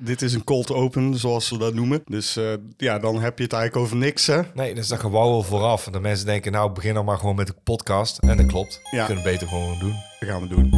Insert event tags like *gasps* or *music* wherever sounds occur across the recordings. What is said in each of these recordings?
dit is een cold open, zoals ze dat noemen. Dus eh, ja, dan heb je het eigenlijk over niks, hè? Nee, dat is dat gewauwel vooraf. En de mensen denken, nou, begin dan maar gewoon met de podcast. En dat klopt. Ja. We kunnen het beter gewoon doen. Dat gaan we doen.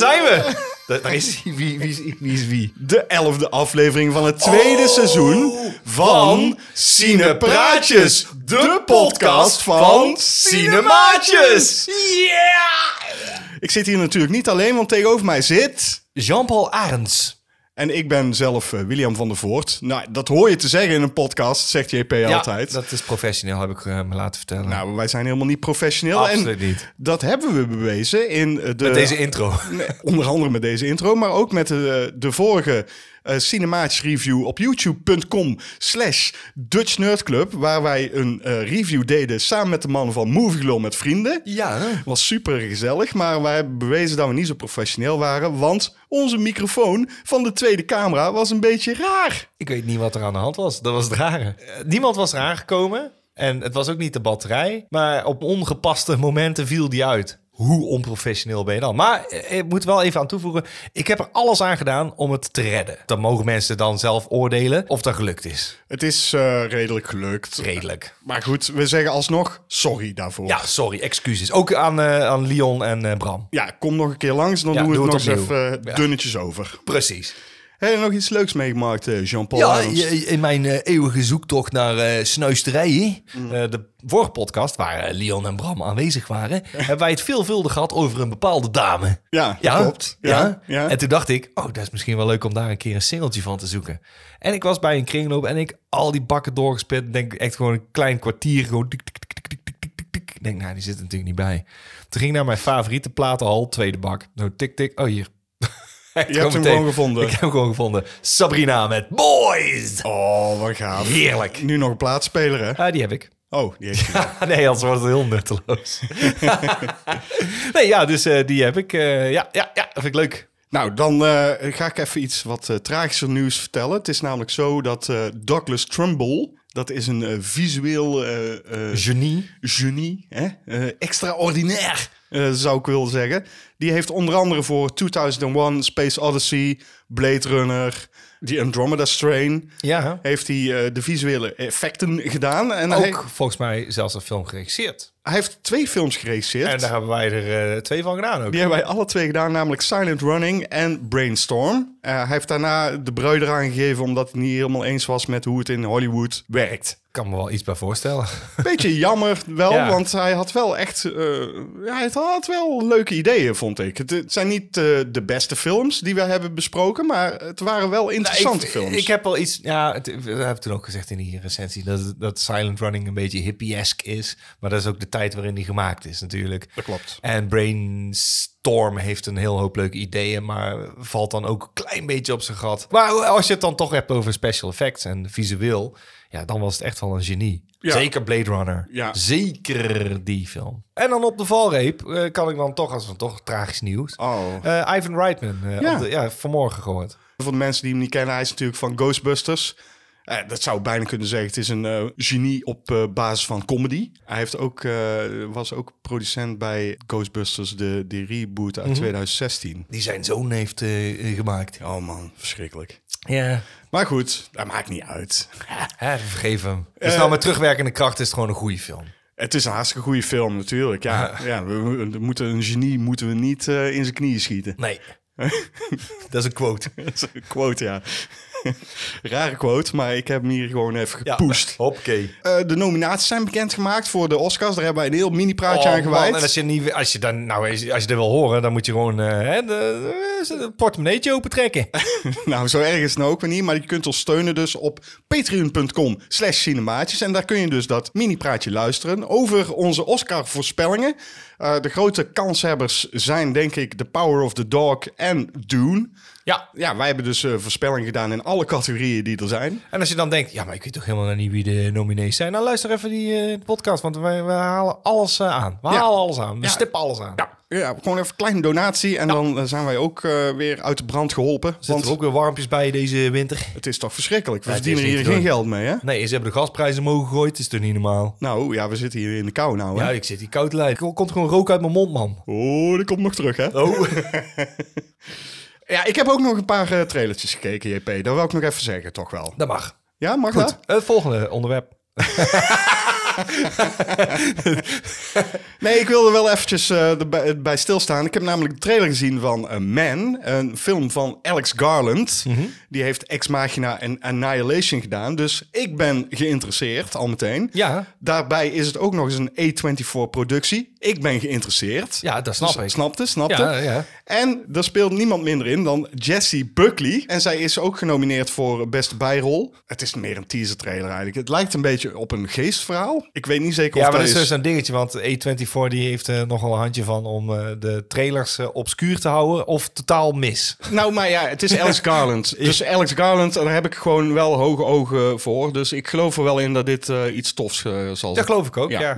Zijn we! *laughs* Daar, is. Wie, wie, wie is wie? De elfde aflevering van het tweede seizoen van Cinepraatjes, de podcast van Cinemaatjes. Yeah! Ik zit hier natuurlijk niet alleen, want tegenover mij zit... Jean-Paul Arends. En ik ben zelf eh, William van der Voort. Nou, dat hoor je te zeggen in een podcast, zegt JP altijd. dat is professioneel, heb ik eh, me laten vertellen. Nou, wij zijn helemaal niet professioneel. Absoluut en niet. dat hebben we bewezen in eh, de... Met deze intro. *laughs* Onder andere met deze intro, maar ook met de, de vorige Cinematisch review op youtube.com slash Dutch Nerd Club, waar wij een eh, review deden samen met de mannen van Movie Glow met vrienden. Ja, hè? Was super gezellig, maar wij bewezen dat we niet zo professioneel waren, want onze microfoon van de tweede camera was een beetje raar. Ik weet niet wat er aan de hand was. Dat was het rare. Eh, Niemand was eraan gekomen. En het was ook niet de batterij. Maar op ongepaste momenten viel die uit. Hoe onprofessioneel ben je dan? Maar eh, ik moet wel even aan toevoegen. Ik heb er alles aan gedaan om het te redden. Dan mogen mensen dan zelf oordelen of dat gelukt is. Het is eh, redelijk gelukt. Redelijk. Maar goed, we zeggen alsnog sorry daarvoor. Ja, sorry, excuses. Ook aan, eh, aan Leon en Bram. Ja, kom nog een keer langs, dan Ja, doen we doe het het nog eens even dunnetjes over. Precies. Heb je nog iets leuks meegemaakt, eh, Jean-Paul? Ja, in mijn eh, eeuwige zoektocht naar eh snuisterijen. eh, de vorige podcast, waar Leon en Bram aanwezig waren, hebben wij het veelvuldig gehad over een bepaalde dame. Ja, Ja, klopt. Ja, Ja, ja. En toen dacht ik, oh, dat is misschien wel leuk om daar een keer een singeltje van te zoeken. En ik was bij een kringloop en ik al die bakken doorgespit. Denk ik echt gewoon een klein kwartier. Gewoon tik, tik, tik, tik, tik, tik, tik, tik. Ik denk, nou, die zit er natuurlijk niet bij. Toen ging ik naar mijn favoriete platenhal, tweede bak. Nou, tik, tik. Oh, hier. *laughs* Je hebt hem meteen. gewoon gevonden. Ik heb hem gewoon gevonden. Sabrina met Boys. Oh, wat gaaf. Heerlijk. Nu nog een plaatspeler, hè? Ah, die heb ik. Oh, die je. *laughs* nee, anders wordt het heel nutteloos. *laughs* nee, ja, dus eh, die heb ik. Eh, ja, ja, ja, dat vind ik leuk. Nou, dan eh, ga ik even iets wat eh, tragischer nieuws vertellen. Het is namelijk zo dat eh, Douglas Trumbull, dat is een eh, visueel eh, eh, Genie. genie, hè? Extraordinair, zou ik willen zeggen. Die heeft onder andere voor 2001 Space Odyssey, Blade Runner, The Andromeda Strain... Ja, heeft hij de visuele effecten gedaan. En ook hij, volgens mij zelfs een film geregisseerd. hij heeft twee films geregisseerd. En daar hebben wij er twee van gedaan ook. Die hebben wij alle twee gedaan, namelijk Silent Running en Brainstorm. Eh, hij heeft daarna de brui eraan gegeven, omdat hij niet helemaal eens was met hoe het in Hollywood werkt. Ik kan me wel iets bij voorstellen. Beetje *laughs* jammer wel, Ja. want hij had wel echt... ja, hij had wel leuke ideeën, vond ik. Het, zijn niet eh, de beste films die we hebben besproken, maar het waren wel interessante ik, films. Ik heb wel iets... Ja, het, we hebben toen ook gezegd in die recensie... dat, dat Silent Running een beetje hippie-esque is. Maar dat is ook de tijd waarin die gemaakt is natuurlijk. Dat klopt. En Brainstorm heeft een heel hoop leuke ideeën... maar valt dan ook een klein beetje op zijn gat. Maar als je het dan toch hebt over special effects en visueel... ja, dan was het echt wel een genie. Ja. Zeker Blade Runner. Ja. Zeker die film. En dan op de valreep eh, kan ik dan toch... als we toch tragisch nieuws... Oh. Eh, Ivan Reitman. eh, Ja. de- ja, vanmorgen gehoord. Voor de mensen die hem niet kennen, hij is natuurlijk van Ghostbusters. Eh, dat zou ik bijna kunnen zeggen. Het is een eh, genie op eh, basis van comedy. Hij heeft ook, was ook producent bij Ghostbusters, de, de reboot uit 2016. Die zijn zoon heeft gemaakt. Oh man, verschrikkelijk. Ja. Maar goed, dat maakt niet uit. *laughs* Hè, vergeef hem. Dus nou met terugwerkende kracht is het gewoon een goede film. Het is een hartstikke goede film natuurlijk. Ja, *laughs* ja we, we- we moeten een genie moeten we niet in zijn knieën schieten. Nee. *laughs* dat is een quote. Dat is een quote, ja. *laughs* Rare quote, maar ik heb hem hier gewoon even gepusht. Hoppakee. Eh, de nominaties zijn bekendgemaakt voor de Oscars. Daar hebben wij een heel mini-praatje Oh, aan gewijd. man, als je, niet, als je dan, nou, als je, dat wil horen, dan moet je gewoon eh, de, de, de portemonneetje opentrekken. *laughs* Nou, zo erg is het nou ook weer niet. Maar je kunt ons steunen dus op patreon.com slash cinemaatjes. En daar kun je dus dat mini-praatje luisteren over onze Oscar-voorspellingen. Eh, de grote kanshebbers zijn denk ik The Power of the Dog en Dune. ja. Ja, wij hebben dus eh, voorspellingen gedaan in alle categorieën die er zijn. En als je dan denkt, ja, maar ik weet toch helemaal niet wie de nominees zijn. Dan luister even die eh, podcast, want wij, wij halen alles aan. We Ja. halen alles aan. We Ja. stippen alles aan. Ja, Ja, gewoon even een kleine donatie. En dan eh, zijn wij ook eh, weer uit de brand geholpen. Zitten want er ook weer warmpjes bij deze winter? het is toch verschrikkelijk. We het verdienen hier geen geld mee, hè? Nee, ze hebben de gasprijzen omhoog gegooid. is toch niet normaal? Nou, ja, we zitten hier in de kou nou, hè? Ja, ik zit hier koud. Er komt gewoon rook uit mijn mond, man. Oh, die komt nog terug, hè? Oh. *laughs* Ja, ik heb ook nog een paar eh, trailertjes gekeken, JP. Dat wil ik nog even zeggen, toch wel. Dat mag. Ja, mag Goed, dat? het volgende onderwerp. *laughs* *laughs* Nee, ik wilde wel eventjes eh, erbij bij stilstaan. Ik heb namelijk de trailer gezien van A Man, een film van Alex Garland. Mhm. Die heeft Ex Machina en Annihilation gedaan. Dus ik ben geïnteresseerd, al meteen. Ja, Daarbij is het ook nog eens een A24-productie. Ik ben geïnteresseerd. ja dat snap Dus- ik. Snapte, snapte. Ja, ja. En er speelt niemand minder in dan Jessie Buckley. En zij is ook genomineerd voor beste bijrol. Het is meer een teaser trailer eigenlijk. Het lijkt een beetje op een geestverhaal. Ik weet niet zeker of Ja, maar dat is is... dus een dingetje, want A24 die heeft er nogal een handje van om eh, de trailers eh, obscuur te houden of totaal mis. Nou, maar ja, het is *laughs* Alex Garland. Dus Alex Garland, daar heb ik gewoon wel hoge ogen voor. Dus ik geloof er wel in dat dit eh, iets tofs eh, zal zijn. Dat geloof ik ook, ja.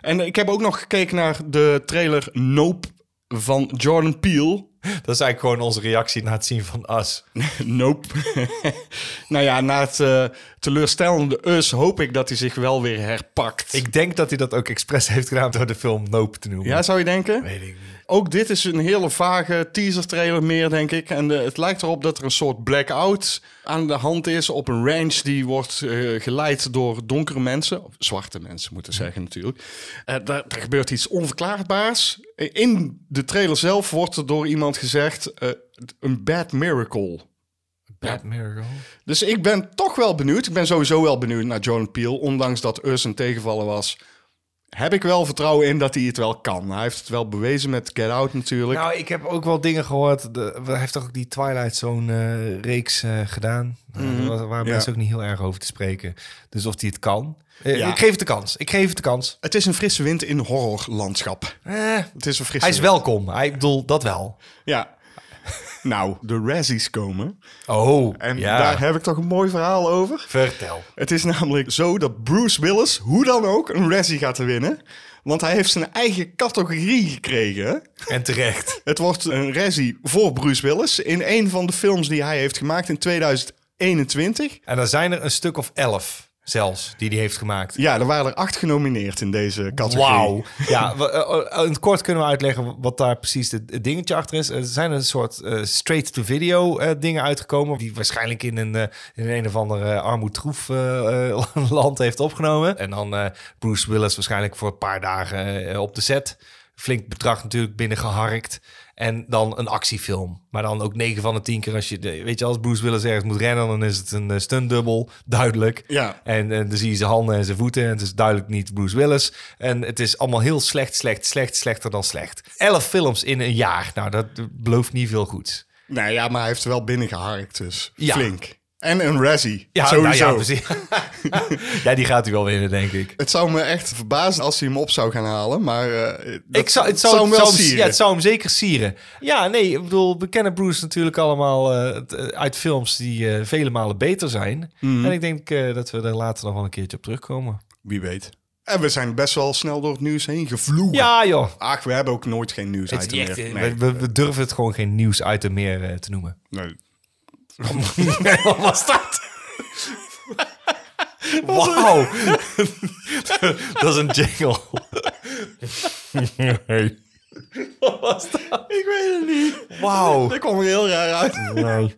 en ik heb ook nog gekeken naar de trailer Nope van Jordan Peele. Dat is eigenlijk gewoon onze reactie na het zien van Us. *laughs* Nope. *laughs* nou ja, na het eh, teleurstellende Us hoop ik dat hij zich wel weer herpakt. Ik denk dat hij dat ook expres heeft gedaan door de film Nope te noemen. Ja, zou je denken? Weet ik niet. Ook dit is een hele vage teaser trailer meer, denk ik. En eh, het lijkt erop dat er een soort blackout aan de hand is op een ranch die wordt eh, geleid door donkere mensen. Of zwarte mensen moeten zeggen natuurlijk. Eh daar, daar gebeurt iets onverklaarbaars. In de trailer zelf wordt er door iemand gezegd een bad miracle. Bad Miracle. Dus ik ben toch wel benieuwd. Ik ben sowieso wel benieuwd naar Jordan Peele. Ondanks dat Us een tegenvaller was. Heb ik wel vertrouwen in dat hij het wel kan. Hij heeft het wel bewezen met Get Out natuurlijk. Nou, ik heb ook wel dingen gehoord. De, hij heeft toch ook die Twilight Zone eh, reeks eh, gedaan. Eh, waar waar Ja. mensen ook niet heel erg over te spreken. Dus of hij het kan. Ja. Ik geef het de kans. Ik geef het de kans. Het is een frisse wind in horrorlandschap. Eh, Het is een frisse hij is wind. welkom. Hij ik bedoel, dat wel. Ja. Nou, de Razzies komen. Oh, En ja. daar heb ik toch een mooi verhaal over. Vertel. Het is namelijk zo dat Bruce Willis, hoe dan ook, een Razzie gaat winnen. Want hij heeft zijn eigen categorie gekregen. En terecht. Het wordt een Razzie voor Bruce Willis in een van de films die hij heeft gemaakt in 2021. En dan zijn er een stuk of elf zelfs die hij heeft gemaakt. Ja, er waren er acht genomineerd in deze categorie. Wauw. *laughs* Ja, we- eh, eh, in het kort kunnen we uitleggen wat daar precies het dingetje achter is. Er zijn een soort eh, straight-to-video dingen uitgekomen... die waarschijnlijk in een, in een of ander armoedtroef *laughs* land heeft opgenomen. En dan Bruce Willis waarschijnlijk voor een paar dagen op de set. Flink bedrag natuurlijk binnengeharkt. En dan een actiefilm. Maar dan ook 9 van de 10 keer als je... Weet je, als Bruce Willis ergens moet rennen... dan is het een uh, stuntdubbel, *laughs* duidelijk. Ja. En, en dan zie je zijn handen en zijn voeten. En het is duidelijk niet Bruce Willis. En het is allemaal heel slecht, slecht, slecht, slechter dan slecht. Elf films in een jaar. Nou, dat belooft niet veel goeds. Nou ja, maar hij heeft er wel binnengeharkt, dus Ja. flink. En een Razzie, Ja, sowieso. nou ja, precies. *laughs* ja, die gaat hij wel winnen, denk ik. Het zou me echt verbazen als hij hem op zou gaan halen, maar eh, Ik zou, het zou, hem wel zou hem- sieren. Ja, het zou hem zeker sieren. Ja, nee, ik bedoel, we kennen Bruce natuurlijk allemaal eh, eh, uit films die vele malen beter zijn. Mhm. En ik denk dat we er later nog wel een keertje op terugkomen. Wie weet. En we zijn best wel snel door het nieuws heen gevlogen. Ja, joh. Ach, we hebben ook nooit geen nieuws niet echt, meer. Nee. we, we durven het gewoon geen nieuws uit de meer te noemen. Nee. Wat was dat? Wauw. dat is een jingle. Wat was dat? Ik weet het niet. Wauw. Dat kwam er heel raar uit. Nee.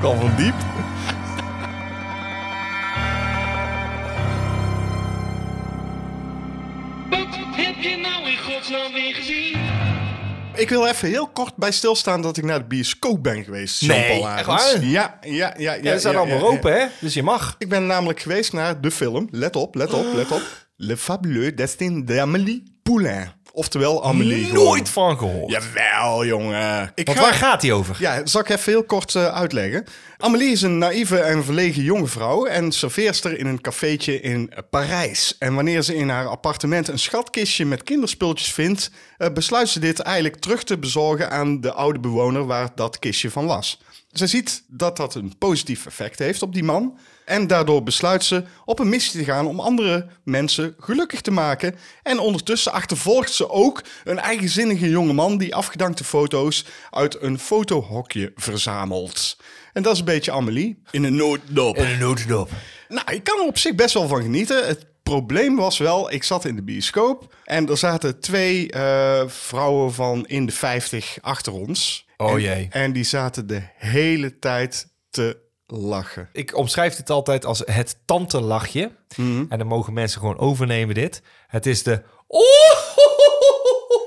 Kom van diep. Wat heb je nou in godsnaam weer gezien? Ik wil even heel kort bij stilstaan dat ik naar de bioscoop ben geweest. Nee, echt waar? Ja, ja, ja. ja, zijn ja, allemaal open, hè? Dus je mag. Ik ben namelijk geweest naar de film, let op, let op, let op. Le fabuleux destin d'Amélie Poulain. Oftewel gewoon. Nooit van gehoord. Jawel, jongen. Ik Want ga- waar gaat hij over? Ja, zal ik even heel kort eh, uitleggen. Amelie is een naïeve en verlegen jonge vrouw en serveerster in een cafeetje in Parijs. En wanneer ze in haar appartement een schatkistje met kinderspultjes vindt, eh, besluit ze dit eigenlijk terug te bezorgen aan de oude bewoner waar dat kistje van was. Ze ziet dat dat een positief effect heeft op die man. En daardoor besluit ze op een missie te gaan om andere mensen gelukkig te maken. En ondertussen achtervolgt ze ook een eigenzinnige jongeman die afgedankte foto's uit een fotohokje verzamelt. En dat is een beetje Amelie in een nooddop. een notendop. Nou, ik kan er op zich best wel van genieten. Het probleem was wel, ik zat in de bioscoop en er zaten twee eh, vrouwen van in de 50 achter ons. Oh En- jee. En die zaten de hele tijd te lachen. Ik omschrijf dit altijd als het tante-lachje. Mhm. En dan mogen mensen gewoon overnemen dit. Het is de... *laughs*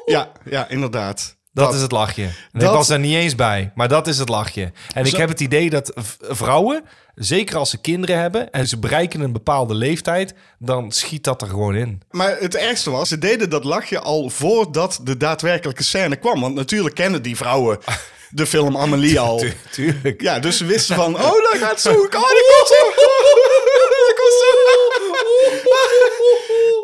Ja, ja, inderdaad. Dat, is het lachje. Dat- Ik was er niet eens bij, maar dat is het lachje. En ik heb het idee dat vrouwen, zeker als ze kinderen hebben... en ze bereiken een bepaalde leeftijd, dan schiet dat er gewoon in. Maar het ergste was, ze deden dat lachje al voordat de daadwerkelijke scène kwam. Want natuurlijk kennen die vrouwen de film Amelie al. Tuurlijk. Ja, dus ze wisten van, *laughs* oh, dat gaat zo. Oh, dat komt zo. Dat komt zo. *laughs*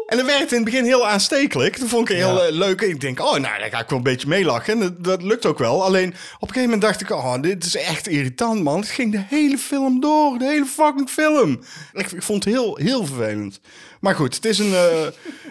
En dat werkte in het begin heel aanstekelijk. Dat vond ik heel Ja. eh, leuk. En ik denk, oh, nou, daar ga ik wel een beetje meelachen. En dat, dat lukt ook wel. Alleen, op een gegeven moment dacht ik, oh, dit is echt irritant, man. Het ging de hele film door. De hele fucking film. Ik, ik vond het heel, heel vervelend. Maar goed, het is een... eh,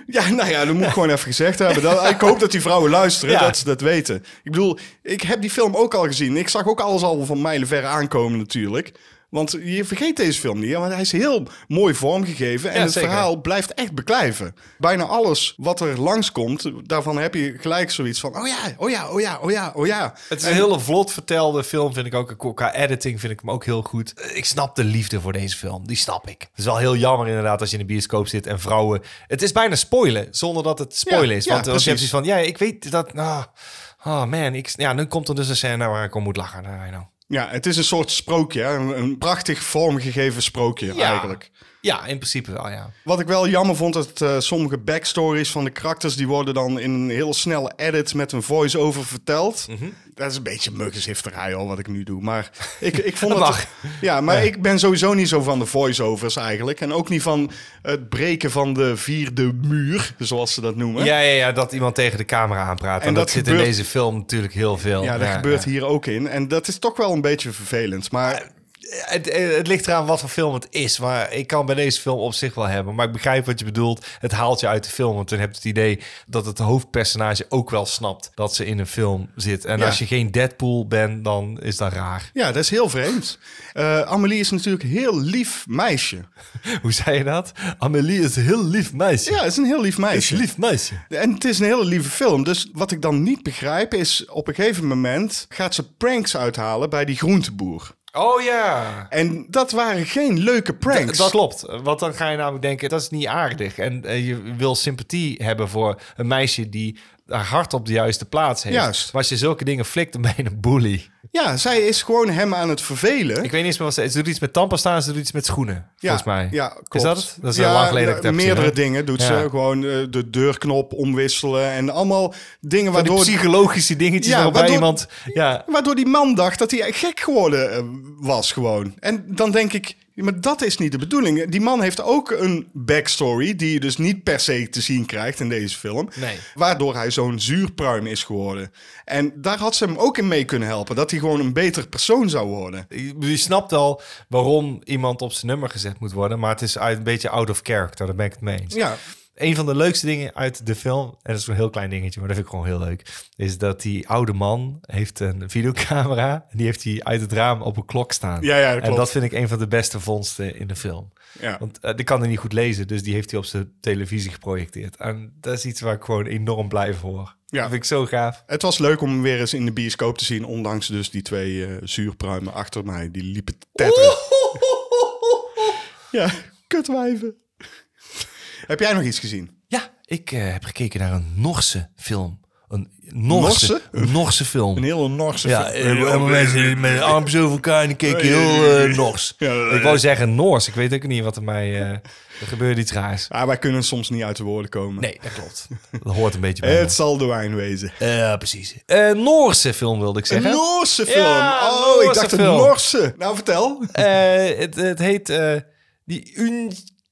*laughs* ja, nou ja, dat moet ik gewoon even gezegd hebben. Dat, ik hoop dat die vrouwen luisteren, Ja. dat ze dat weten. Ik bedoel, ik heb die film ook al gezien. Ik zag ook alles al van mijlenver aankomen natuurlijk. Want je vergeet deze film niet, want hij is heel mooi vormgegeven. En Ja, het zeker. verhaal blijft echt beklijven. Bijna alles wat er langskomt, daarvan heb je gelijk zoiets van... Oh ja, oh ja, oh ja, oh ja, oh ja. Het is een hele vlot vertelde film, vind ik ook. Qua editing vind ik hem ook heel goed. Ik snap de liefde voor deze film. Die snap ik. Het is wel heel jammer inderdaad als je in de bioscoop zit en vrouwen... Het is bijna spoilen, zonder dat het spoilen Ja, is. ja, Want als je hebt precies. zoiets van, ja, ik weet dat... nou, oh man, ik, ja, nu komt er dus een scène waar ik om moet lachen. Nou. Ja, het is een soort sprookje. hè. Een, een prachtig vormgegeven sprookje Ja. eigenlijk. Ja, in principe wel, ja. Wat ik wel jammer vond, dat eh, sommige backstories van de karakters... die worden dan in een heel snelle edit met een voice-over verteld. Mhm. Dat is een beetje muggenzifterij al wat ik nu doe. Maar *laughs* ik, ik vond Dat het... Ja, maar ik ben sowieso niet zo van de voice-overs eigenlijk. En ook niet van het breken van de vierde muur, zoals ze dat noemen. Ja, ja, ja, dat iemand tegen de camera aanpraat. En, En dat, dat zit in deze film natuurlijk heel veel. Ja, dat gebeurt hier ook in. En dat is toch wel een beetje vervelend. Maar Het, eh, het ligt eraan wat voor film het is. Maar ik kan bij deze film op zich wel hebben. Maar ik begrijp wat je bedoelt. Het haalt je uit de film. Want dan heb je het idee dat het hoofdpersonage ook wel snapt dat ze in een film zit. En Ja. als je geen Deadpool bent, dan is dat raar. ja, dat is heel vreemd. Eh, Amelie is natuurlijk een heel lief meisje. *laughs* Hoe zei je dat? Amelie is een heel lief meisje. Ja, het is een heel lief meisje. lief meisje. En het is een hele lieve film. Dus wat ik dan niet begrijp is... op een gegeven moment gaat ze pranks uithalen bij die groenteboer. Oh ja. En dat waren geen leuke pranks. Dat klopt. Want dan ga je namelijk denken, dat is niet aardig. En eh, je wil sympathie hebben voor een meisje die haar hart op de juiste plaats heeft. Juist. Maar als je zulke dingen flikt, dan ben je een bully. Ja, zij is gewoon hem aan het vervelen. Ik weet niet eens meer wat ze... Ze doet iets met tandpasta en ze doet iets met schoenen, volgens mij. Ja, klopt. Is dat het? Dat is ja, al lang geleden dat ik het heb Meerdere gezien, dingen doet Ja. ze. Gewoon eh, de deurknop omwisselen en allemaal dingen Van waardoor... psychologische dingetjes Ja, waarbij waardoor- iemand... Ja, Waardoor die man dacht dat hij gek geworden eh, was gewoon. En dan denk ik, ja, maar dat is niet de bedoeling. Die man heeft ook een backstory die je dus niet per se te zien krijgt in deze film. Nee. Waardoor hij zo'n zuurpruim is geworden. En daar had ze hem ook in mee kunnen helpen. Dat hij gewoon een beter persoon zou worden. je je snapt al waarom iemand op zijn nummer gezet moet worden. Maar het is een beetje out of character, daar ben ik het mee eens. Ja, Een van de leukste dingen uit de film, en dat is een heel klein dingetje, maar dat vind ik gewoon heel leuk, is dat die oude man heeft een videocamera en die heeft hij uit het raam op een klok staan. Ja, ja, dat en dat vind ik een van de beste vondsten in de film. ja. Want eh, die kan hij niet goed lezen, dus die heeft hij op zijn televisie geprojecteerd. En dat is iets waar ik gewoon enorm blij voor word. Ja. Dat vind ik zo gaaf. Het was leuk om hem weer eens in de bioscoop te zien. Ondanks dus die twee eh, zuurpruimen achter mij. Die liepen te tetteren. *laughs* Ja, kutwijven. Heb jij nog iets gezien? Ja, ik eh, heb gekeken naar een Norse film. Een Norse, Norse? Een Norse film. Een hele Norse Ja, film. eh, allemaal mensen met armpjes over elkaar en die keken heel eh, Nors. Ja, ja, ja. Ik wou zeggen Noors. Ik weet ook niet wat er mij... eh, er gebeurde iets raars. Ah, wij kunnen soms niet uit de woorden komen. Nee, dat klopt. Dat hoort een beetje bij. *laughs* Het zal de wijn wezen. Ja, precies. Eh Noorse film wilde ik Een zeggen. Noorse film. Ja, oh, ik Noorse dacht een. Norse. Nou, vertel. Eh, het, het heet eh die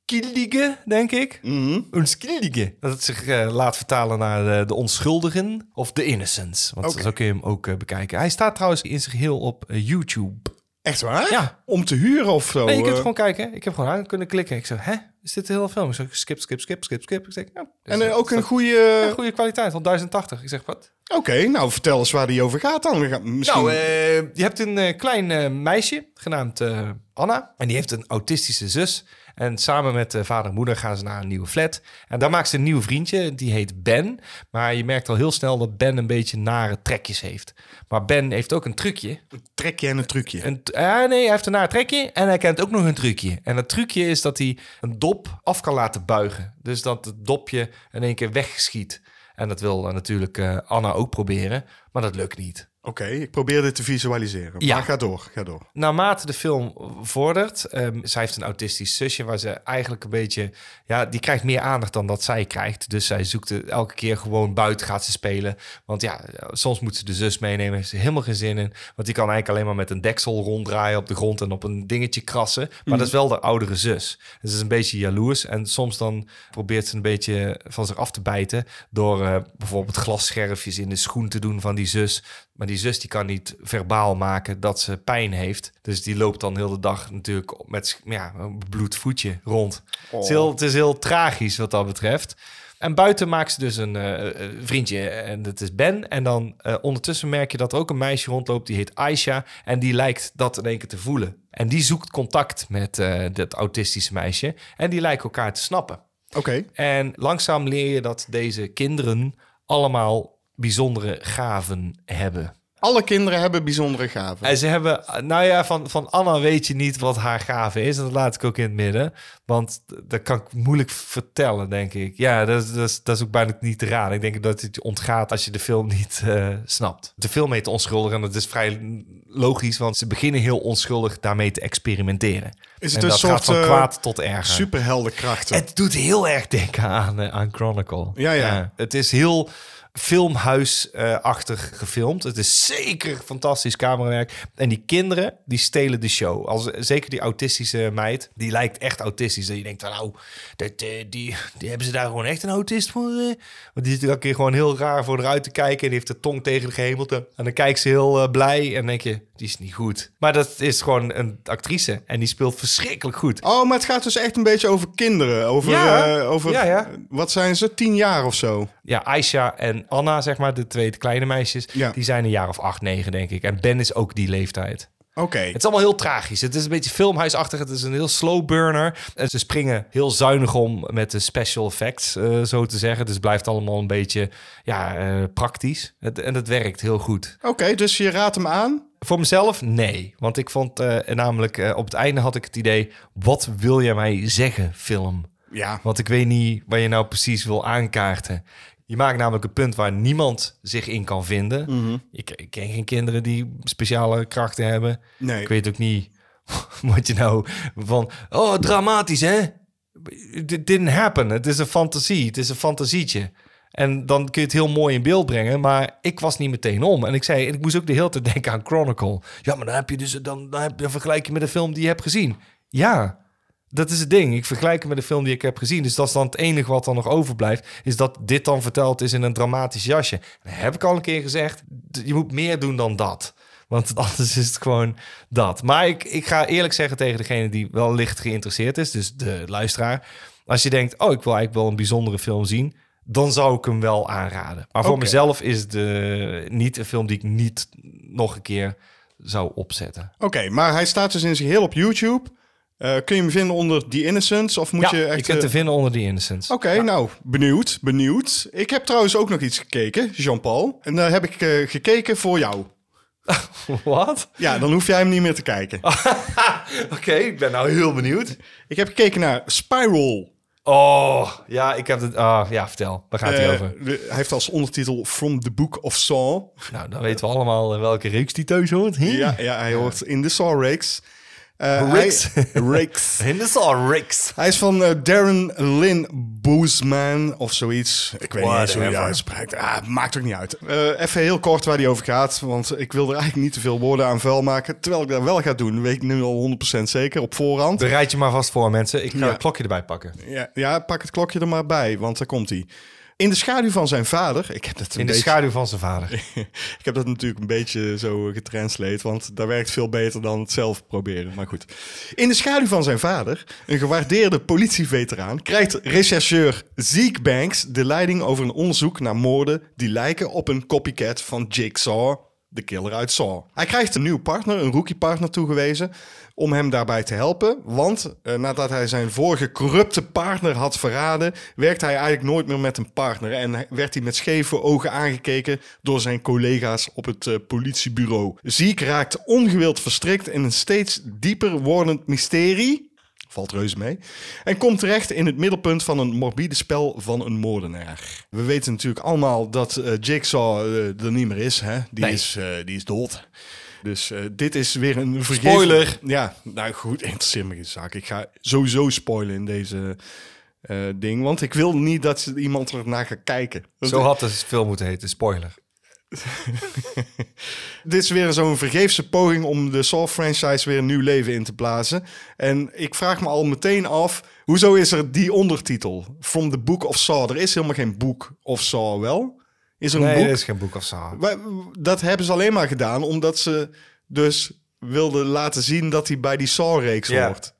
Unskildige, denk ik. Mhm. Unskildige. Dat het zich eh, laat vertalen naar de, de onschuldigen of de innocents. Want Oké. zo kun je hem ook eh, bekijken. Hij staat trouwens in zijn geheel op eh, YouTube. Echt waar? Ja. Om te huren of zo? Nee, je kunt eh? gewoon kijken. Ik heb gewoon aan kunnen klikken. Ik zei, hè? Is dit de hele film? Ik zeg, skip, skip, skip, skip, skip. Ik zeg, ja. Dus, En eh, eh, ook een goede... ja, goede kwaliteit, al 1080. Ik zeg, wat? Oké, nou vertel eens waar die over gaat dan. Misschien... Nou, eh, je hebt een eh, klein eh, meisje genaamd eh, Anna. En die heeft een autistische zus. En samen met eh, vader en moeder gaan ze naar een nieuwe flat. En daar maakt ze een nieuw vriendje. Die heet Ben. Maar je merkt al heel snel dat Ben een beetje nare trekjes heeft. Maar Ben heeft ook een trucje. trekje en een trucje. Een, ah, nee, hij heeft een nare trekje. En hij kent ook nog een trucje. En dat trucje is dat hij een dop af kan laten buigen. Dus dat het dopje in één keer wegschiet. En dat wil eh, natuurlijk Anna ook proberen. Maar dat lukt niet. Oké, ik probeer dit te visualiseren. Ja. Maar ga door, ga door. Naarmate de film vordert, ehm, zij heeft een autistisch zusje waar ze eigenlijk een beetje, ja, die krijgt meer aandacht dan dat zij krijgt. Dus zij zoekt het elke keer gewoon buiten gaat ze spelen. Want ja, soms moet ze de zus meenemen, heeft ze helemaal geen zin in. Want die kan eigenlijk alleen maar met een deksel ronddraaien op de grond en op een dingetje krassen. Maar dat is wel de oudere zus. Dus ze is een beetje jaloers en soms dan probeert ze een beetje van zich af te bijten door eh, bijvoorbeeld glasscherfjes in de schoen te doen van die zus. Maar die zus die kan niet verbaal maken dat ze pijn heeft. Dus die loopt dan heel de dag natuurlijk met ja, een bloed voetje rond. Het, is heel, het is heel tragisch wat dat betreft. En buiten maakt ze dus een eh, eh, vriendje en dat is Ben. En dan eh, ondertussen merk je dat er ook een meisje rondloopt, die heet Aisha. En die lijkt dat in één keer te voelen. En die zoekt contact met eh dat autistische meisje. En die lijken elkaar te snappen. Oké, En langzaam leer je dat deze kinderen allemaal bijzondere gaven hebben. alle kinderen hebben bijzondere gaven. En ze hebben, nou ja, van, van Anna weet je niet wat haar gave is. En dat laat ik ook in het midden. Want dat kan ik moeilijk vertellen, denk ik. Ja, dat, is- dat, is, dat is ook bijna niet te raden. Ik denk dat het ontgaat als je de film niet eh, snapt. De film heet Onschuldig en dat is vrij logisch. Want ze beginnen heel onschuldig daarmee te experimenteren. Is het en een dat soort, gaat van eh, kwaad tot erger. Superheldenkrachten. Het doet heel erg denken aan, eh, aan Chronicle. Ja, ja. het is heel filmhuisachtig gefilmd. Het is zeker fantastisch camerawerk. En die kinderen, die stelen de show. Als, zeker die autistische meid, die lijkt echt autistisch. Dat je denkt, van, nou, dat, eh, die, die hebben ze daar gewoon echt een autist voor. eh? Want die zit elke keer gewoon heel raar voor eruit te kijken. En die heeft de tong tegen de gehemelte. En dan kijkt ze heel eh, blij en denk je, die is niet goed. Maar dat is gewoon een actrice. En die speelt verschrikkelijk goed. Oh, maar het gaat dus echt een beetje over kinderen. Over, Ja. eh, over Ja, ja. wat zijn ze? Tien jaar of zo. Ja, Aisha en Anna, zeg maar, de twee kleine meisjes, Ja. die zijn een jaar of acht, negen, denk ik. En Ben is ook die leeftijd. Oké. Het is allemaal heel tragisch. Het is een beetje filmhuisachtig. Het is een heel slow burner. En ze springen heel zuinig om met de special effects, eh, zo te zeggen. Dus het blijft allemaal een beetje ja, eh, praktisch. Het, en het werkt heel goed. Oké, dus je raadt hem aan. Voor mezelf, nee. Want ik vond eh, namelijk, op het einde had ik het idee... wat wil jij mij zeggen, film? Ja. Want ik weet niet waar je nou precies wil aankaarten. Je maakt namelijk een punt waar niemand zich in kan vinden. ik, ik ken geen kinderen die speciale krachten hebben. Nee. Ik weet ook niet *laughs* wat je nou van... Oh, dramatisch, hè? It didn't happen. Het is een fantasie. Het is een fantasietje. En dan kun je het heel mooi in beeld brengen. Maar ik was niet meteen om. En ik zei, ik moest ook de hele tijd denken aan Chronicle. Ja, maar dan heb je dus dan, dan, heb, dan vergelijk je met een film die je hebt gezien. Ja, dat is het ding. Ik vergelijk het met de film die ik heb gezien. Dus dat is dan het enige wat dan nog overblijft. Is dat dit dan verteld is in een dramatisch jasje. En dat heb ik al een keer gezegd. Je moet meer doen dan dat. Want *laughs* anders is het gewoon dat. Maar ik, ik ga eerlijk zeggen tegen degene die wel licht geïnteresseerd is. Dus de luisteraar. Als je denkt, oh, ik wil eigenlijk wel een bijzondere film zien. Dan zou ik hem wel aanraden. Maar voor mezelf is het eh, niet een film die ik niet nog een keer zou opzetten. Oké, maar hij staat dus in zijn geheel op YouTube. Eh, kun je hem vinden onder The Innocents? Of moet ja, je echt... kunt eh, te vinden onder die Innocence. Oké, nou, benieuwd, benieuwd. Ik heb trouwens ook nog iets gekeken, Jean-Paul. En daar heb ik eh, gekeken voor jou. *laughs* Wat? Ja, dan hoef jij hem niet meer te kijken. *laughs* Oké, ik ben nou heel benieuwd. Ik heb gekeken naar Spiral. Oh, ja, ik heb het... ah ja, vertel. Waar gaat hij over? de- hij heeft als ondertitel From the Book of Saw. Nou, dan weten we allemaal welke reeks die thuis hoort. Ja, ja, hij hoort in de Saw Reeks. Eh, Reeks? hij- *laughs* Reeks. Hij is van eh, Darren Lynn Boosman of zoiets. Ik weet niet hoe hij uitspreekt. Ah, maakt ook niet uit. Eh, even heel kort waar hij over gaat. Want ik wil er eigenlijk niet te veel woorden aan vuil maken. Terwijl ik dat wel ga doen. Weet ik nu al 100% zeker op voorhand. Bereid je maar vast voor, mensen. Ik ga Ja. het klokje erbij pakken. Ja, ja, pak het klokje er maar bij. Want daar komt hij. In de schaduw van zijn vader. Ik heb dat een In de beetje... schaduw van zijn vader. *laughs* Ik heb dat natuurlijk een beetje zo getranslate, want dat werkt veel beter dan het zelf proberen. Maar goed. In de schaduw van zijn vader, een gewaardeerde politieveteraan, krijgt rechercheur Zeke Banks de leiding over een onderzoek naar moorden die lijken op een copycat van Jigsaw, de killer uit Saw. Hij krijgt een nieuw partner, een rookiepartner toegewezen, om hem daarbij te helpen. Want eh, nadat hij zijn vorige corrupte partner had verraden, werkte hij eigenlijk nooit meer met een partner. En werd hij met scheve ogen aangekeken door zijn collega's op het eh, politiebureau. Ziek raakt ongewild verstrikt in een steeds dieper wordend mysterie. Valt reuze mee. En komt terecht in het middelpunt van een morbide spel van een moordenaar. We weten natuurlijk allemaal dat eh, Jigsaw er niet meer is. Hè? Die, Nee. is, die is dood. Dus eh, dit is weer een vergeven... Spoiler. Ja, nou goed, interesseert me geen zaak. Ik ga sowieso spoilen in deze eh, ding. Want ik wil niet dat iemand er naar gaat kijken. Zo had de film moeten heten, spoiler. *laughs* Dit is weer zo'n vergeefse poging om de Saw-franchise weer een nieuw leven in te blazen. En ik vraag me al meteen af, hoezo is er die ondertitel? From the Book of Saw. Er is helemaal geen boek of Saw wel. Is er een Nee, boek? er is geen boek of zo. Wa- Dat hebben ze alleen maar gedaan omdat ze dus wilden laten zien dat hij bij die Saw-reeks hoort.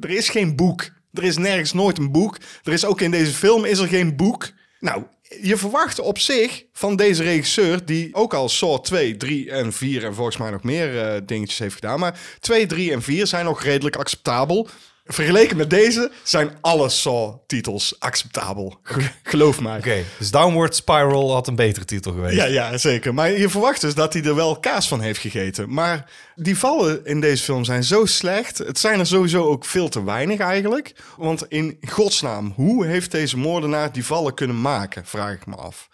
Er is geen boek. Er is nergens nooit een boek. Er is ook in deze film is er geen boek. Nou, je verwacht op zich van deze regisseur, die ook al Saw 2, 3 en 4 en volgens mij nog meer eh, dingetjes heeft gedaan. Maar 2, 3 en 4 zijn nog redelijk acceptabel. Vergeleken met deze zijn alle Saw-titels acceptabel. Ge- Geloof mij. Oké, dus Downward Spiral had een betere titel geweest. Ja, ja, zeker. Maar je verwacht dus dat hij er wel kaas van heeft gegeten. Maar die vallen in deze film zijn zo slecht. Het zijn er sowieso ook veel te weinig eigenlijk. Want in godsnaam, hoe heeft deze moordenaar die vallen kunnen maken? Vraag ik me af.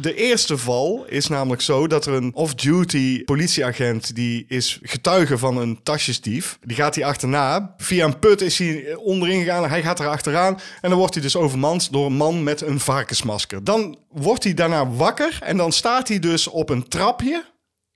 De eerste val is namelijk zo dat er een off-duty politieagent... die is getuige van een tasjesdief. Die gaat hij achterna. Via een put is hij onderin gegaan. Hij gaat er achteraan. En dan wordt hij dus overmand door een man met een varkensmasker. Dan wordt hij daarna wakker. En dan staat hij dus op een trapje.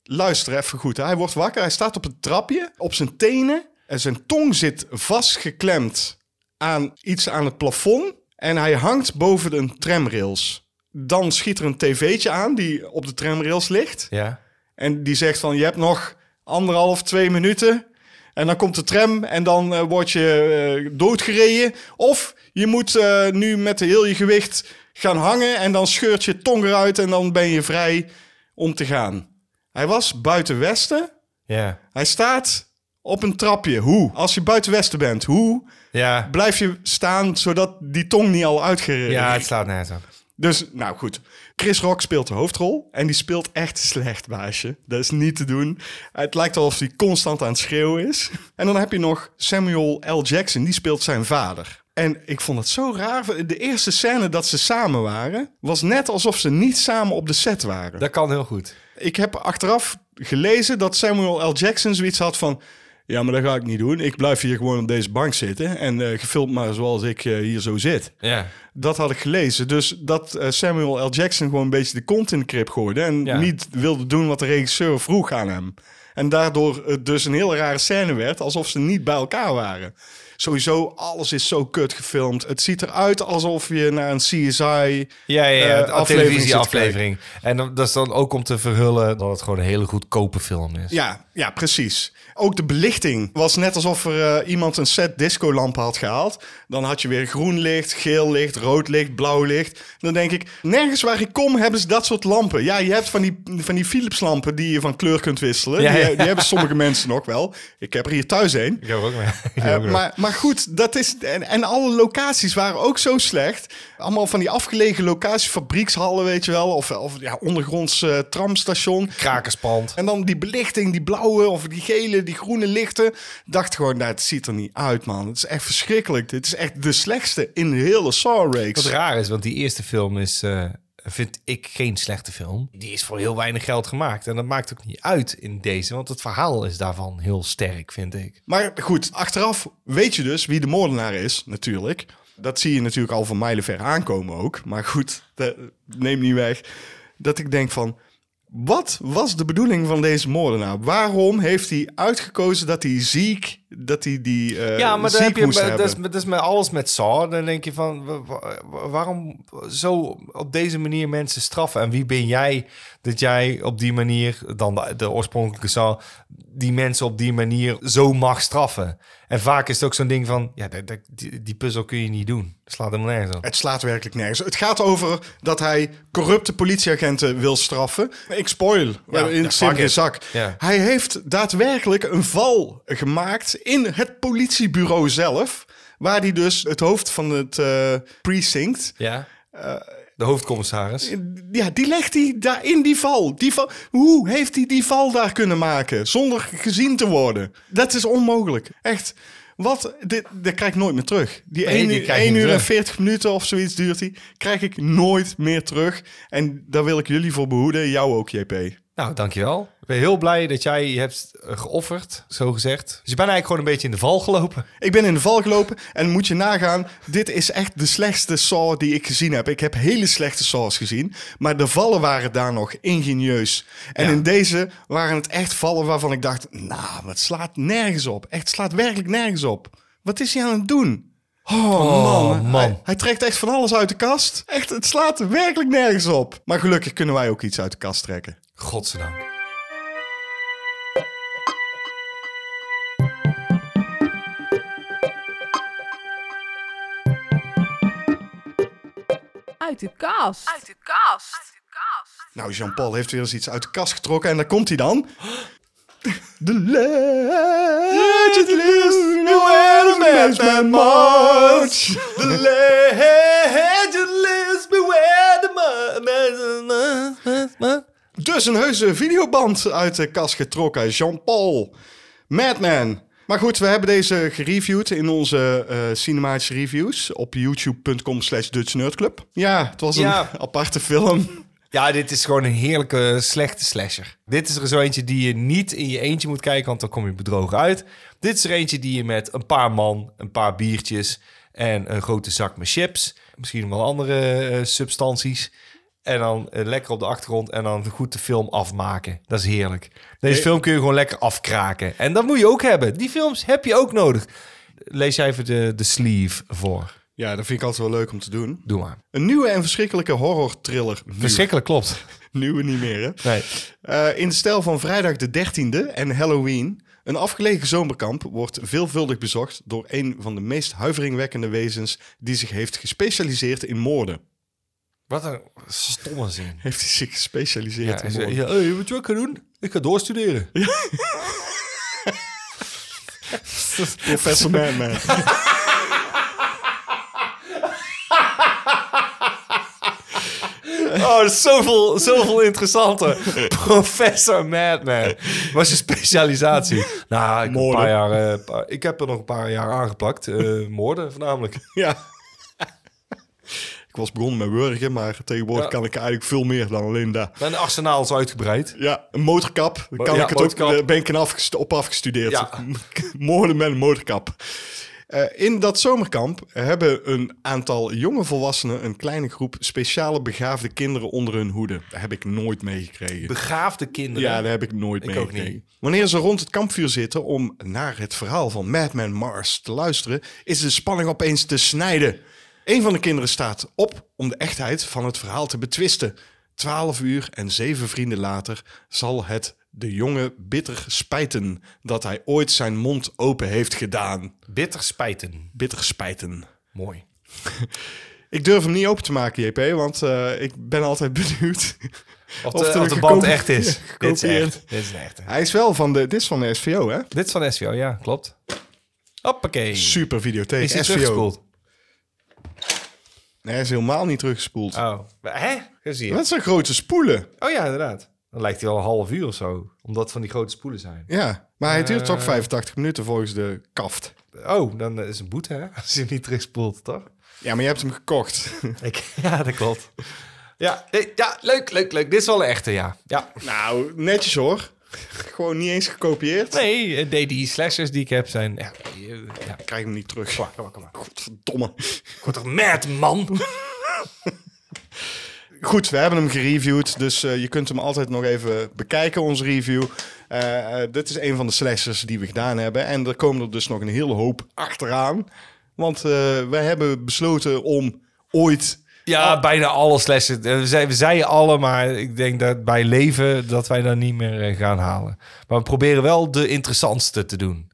Luister even goed. hè. Hij wordt wakker. Hij staat op een trapje. Op zijn tenen. En zijn tong zit vastgeklemd aan iets aan het plafond. En hij hangt boven een tramrails. Dan schiet er een tv'tje aan die op de tramrails ligt. Ja. En die zegt van, je hebt nog anderhalf, twee minuten. En dan komt de tram en dan eh, word je eh, doodgereden. Of je moet eh, nu met heel je gewicht gaan hangen... en dan scheurt je tong eruit en dan ben je vrij om te gaan. Hij was buiten Westen. Ja. Hij staat op een trapje. Hoe? Als je buiten Westen bent, hoe Ja. blijf je staan... zodat die tong niet al uitgereden Ja, het slaat nergens op. dus, nou goed. Chris Rock speelt de hoofdrol. En die speelt echt slecht, baasje. Dat is niet te doen. Het lijkt alsof hij constant aan het schreeuwen is. En dan heb je nog Samuel L. Jackson. Die speelt zijn vader. En ik vond het zo raar. De eerste scène dat ze samen waren... was net alsof ze niet samen op de set waren. Dat kan heel goed. Ik heb achteraf gelezen dat Samuel L. Jackson zoiets had van... Ja, maar dat ga ik niet doen. Ik blijf hier gewoon op deze bank zitten. En eh gefilmd maar zoals ik eh, hier zo zit. Ja. Dat had ik gelezen. Dus dat eh, Samuel L. Jackson gewoon een beetje de kont in de krip gooide. En Ja. niet wilde doen wat de regisseur vroeg aan hem. En daardoor het dus een hele rare scène werd. Alsof ze niet bij elkaar waren. Sowieso, alles is zo kut gefilmd. Het ziet eruit alsof je naar een CSI... Ja, ja, ja een aflevering. En dan- dat is dan ook om te verhullen dat het gewoon een hele goedkope film is. Ja, ja, precies. Ook de belichting was net alsof er eh, iemand een set discolampen had gehaald. Dan had je weer groen licht, geel licht, rood licht, blauw licht. Dan denk ik, nergens waar ik kom hebben ze dat soort lampen. Ja, je hebt van die, van die Philips lampen die je van kleur kunt wisselen. Ja, die, ja. die hebben sommige *laughs* mensen nog wel. Ik heb er hier thuis een. Ik heb ook mee. *laughs* Ik heb Eh, ook maar, maar goed, dat is. En, en alle locaties waren ook zo slecht. Allemaal van die afgelegen locaties, fabriekshallen, weet je wel. Of, of ja, ondergronds eh, tramstation. Krakerspand. En dan die belichting, die blauwe of die gele, die groene lichten. Dacht gewoon, nou, het ziet er niet uit, man. Het is echt verschrikkelijk. Dit is echt de slechtste in de hele Saw-reeks. Wat raar is, want die eerste film is, eh, vind ik, geen slechte film. Die is voor heel weinig geld gemaakt. En dat maakt ook niet uit in deze, want het verhaal is daarvan heel sterk, vind ik. Maar goed, achteraf weet je dus wie de moordenaar is, natuurlijk. Dat zie je natuurlijk al van mijlenver aankomen ook. Maar goed, dat neemt niet weg dat ik denk van... Wat was de bedoeling van deze moordenaar? Waarom heeft hij uitgekozen dat hij ziek, dat hij die eh ja, maar dan heb je, dat, is, dat is met alles met Saw. Dan denk je van, wa- wa- waarom zo op deze manier mensen straffen? En wie ben jij dat jij op die manier, dan de, de oorspronkelijke Saw, die mensen op die manier zo mag straffen? En vaak is het ook zo'n ding van, ja, dat- dat- die, die puzzel kun je niet doen. Dat slaat helemaal nergens op. Het slaat werkelijk nergens. Het gaat over dat hij corrupte politieagenten wil straffen. Ik spoil. Ja, in ja, zak. Ja. Hij heeft daadwerkelijk een val gemaakt in het politiebureau zelf. Waar hij dus het hoofd van het eh, precinct... Ja? de hoofdcommissaris. Ja, die legt hij daar in die val. die val. Hoe heeft hij die val daar kunnen maken zonder gezien te worden? Dat is onmogelijk. Echt. Wat? Dit, dat krijg ik nooit meer terug. Die Nee, 1 die uur, krijg je 1 niet uur en terug. 40 minuten of zoiets duurt die. Krijg ik nooit meer terug. En daar wil ik jullie voor behoeden. Jou ook, JP. Nou, dankjewel. Ik ben heel blij dat jij je hebt eh, geofferd, zo gezegd. Dus je bent eigenlijk gewoon een beetje in de val gelopen. Ik ben in de val gelopen en moet je nagaan, dit is echt de slechtste Saw die ik gezien heb. Ik heb hele slechte Saws gezien, maar de vallen waren daar nog ingenieus. En Ja. in deze waren het echt vallen waarvan ik dacht, nou, het slaat nergens op. Echt, slaat werkelijk nergens op. Wat is hij aan het doen? Oh, man. man. Hij, hij trekt echt van alles uit de kast. Echt, het slaat werkelijk nergens op. Maar gelukkig kunnen wij ook iets uit de kast trekken. Godzijdank. Uit de kast. Uit de kast. Nou, Jean-Paul heeft weer eens iets uit de kast getrokken en daar komt hij dan. *gasps* The legend lives where the madman march. The legend lives beware the man. Dus een heuse videoband uit de kast getrokken. Jean-Paul. Madman. Maar goed, we hebben deze gereviewd in onze eh, cinematische reviews op youtube.com slash Dutch Nerd Club. Ja, het was een Ja. *laughs* aparte film. Ja, dit is gewoon een heerlijke, slechte slasher. Dit is er zo eentje die je niet in je eentje moet kijken, want dan kom je bedrogen uit. Dit is er eentje die je met een paar man, een paar biertjes en een grote zak met chips, misschien wel andere eh, substanties. En dan eh, lekker op de achtergrond en dan goed de film afmaken. Dat is heerlijk. Deze Nee. film kun je gewoon lekker afkraken. En dat moet je ook hebben. Die films heb je ook nodig. Lees jij even de, de sleeve voor. Ja, dat vind ik altijd wel leuk om te doen. Doe maar. Een nieuwe en verschrikkelijke horror thriller. Verschrikkelijk klopt. *laughs* Nieuwe niet meer, hè? Nee. Eh, in de stijl van vrijdag de 13e en Halloween. Een afgelegen zomerkamp wordt veelvuldig bezocht door een van de meest huiveringwekkende wezens die zich heeft gespecialiseerd in moorden. Wat een stomme zin. *laughs* Heeft hij zich gespecialiseerd Ja, in zei, ja, hey, weet je wat ik ga doen? Ik ga doorstuderen. *laughs* Professor Madman. *laughs* Oh, zoveel, zoveel interessanter. Professor Madman. Was je specialisatie? Nou, ik, heb een paar jaar, eh, ik heb er nog een paar jaar aangeplakt. Eh, moorden voornamelijk. ja. Was begonnen met wurgen, maar tegenwoordig Ja. kan ik eigenlijk veel meer dan alleen dat. Mijn arsenaal is uitgebreid. Ja, een motorkap. Kan Ja, ik het motorkap. ook, ben ik afgest- op afgestudeerd. Ja. *laughs* Moorden met een motorkap. Eh, in dat zomerkamp hebben een aantal jonge volwassenen een kleine groep speciale begaafde kinderen onder hun hoede. Daar heb ik nooit meegekregen. Begaafde kinderen. Ja, daar heb ik nooit meegekregen. Wanneer ze rond het kampvuur zitten om naar het verhaal van Madman Mars te luisteren, is de spanning opeens te snijden. Een van de kinderen staat op om de echtheid van het verhaal te betwisten. Twaalf uur en zeven vrienden later zal het de jongen bitter spijten dat hij ooit zijn mond open heeft gedaan. Bitter spijten. Bitter spijten. Mooi. *laughs* Ik durf hem niet open te maken, JP, want eh, ik ben altijd *laughs* benieuwd. Of Of de, of de band echt is. *laughs* dit is echt. Dit is. Hij is wel van de, dit is van de SVO, hè? Dit is van SVO, ja, klopt. Hoppakee. Super videotheek, Is SVO. Nee, hij is helemaal niet teruggespoeld. Oh. Hè? Dat zijn grote spoelen. Oh ja, inderdaad. Dan lijkt hij wel een half uur of zo. Omdat het van die grote spoelen zijn. Ja, maar hij duurt toch Eh. 85 minuten volgens de kaft. Oh, dan is het een boete, hè? *laughs* Als je hem niet terugspoelt, toch? Ja, maar je hebt hem gekocht. *laughs* Ik, ja, dat klopt. Ja, eh, ja, leuk, leuk, leuk. Dit is wel een echte, ja. Ja. nou, netjes hoor. *laughs* Gewoon niet eens gekopieerd. Nee, eh, nee, die slashers die ik heb zijn... Ja, eh, ja. Ik krijg hem niet terug. Kom maar, kom maar, kom maar. Godverdomme. Ik word toch mad, man? *laughs* Goed, we hebben hem gereviewd, dus eh, je kunt hem altijd nog even bekijken, onze review. Dit is een van de slashers die we gedaan hebben. En er komen er dus nog een hele hoop achteraan. Want eh, wij hebben besloten om ooit... Ja, bijna alle slashers. Eh, We zeiden, we zeiden alle, maar ik denk dat bij leven dat wij dat niet meer eh, gaan halen. Maar we proberen wel de interessantste te doen.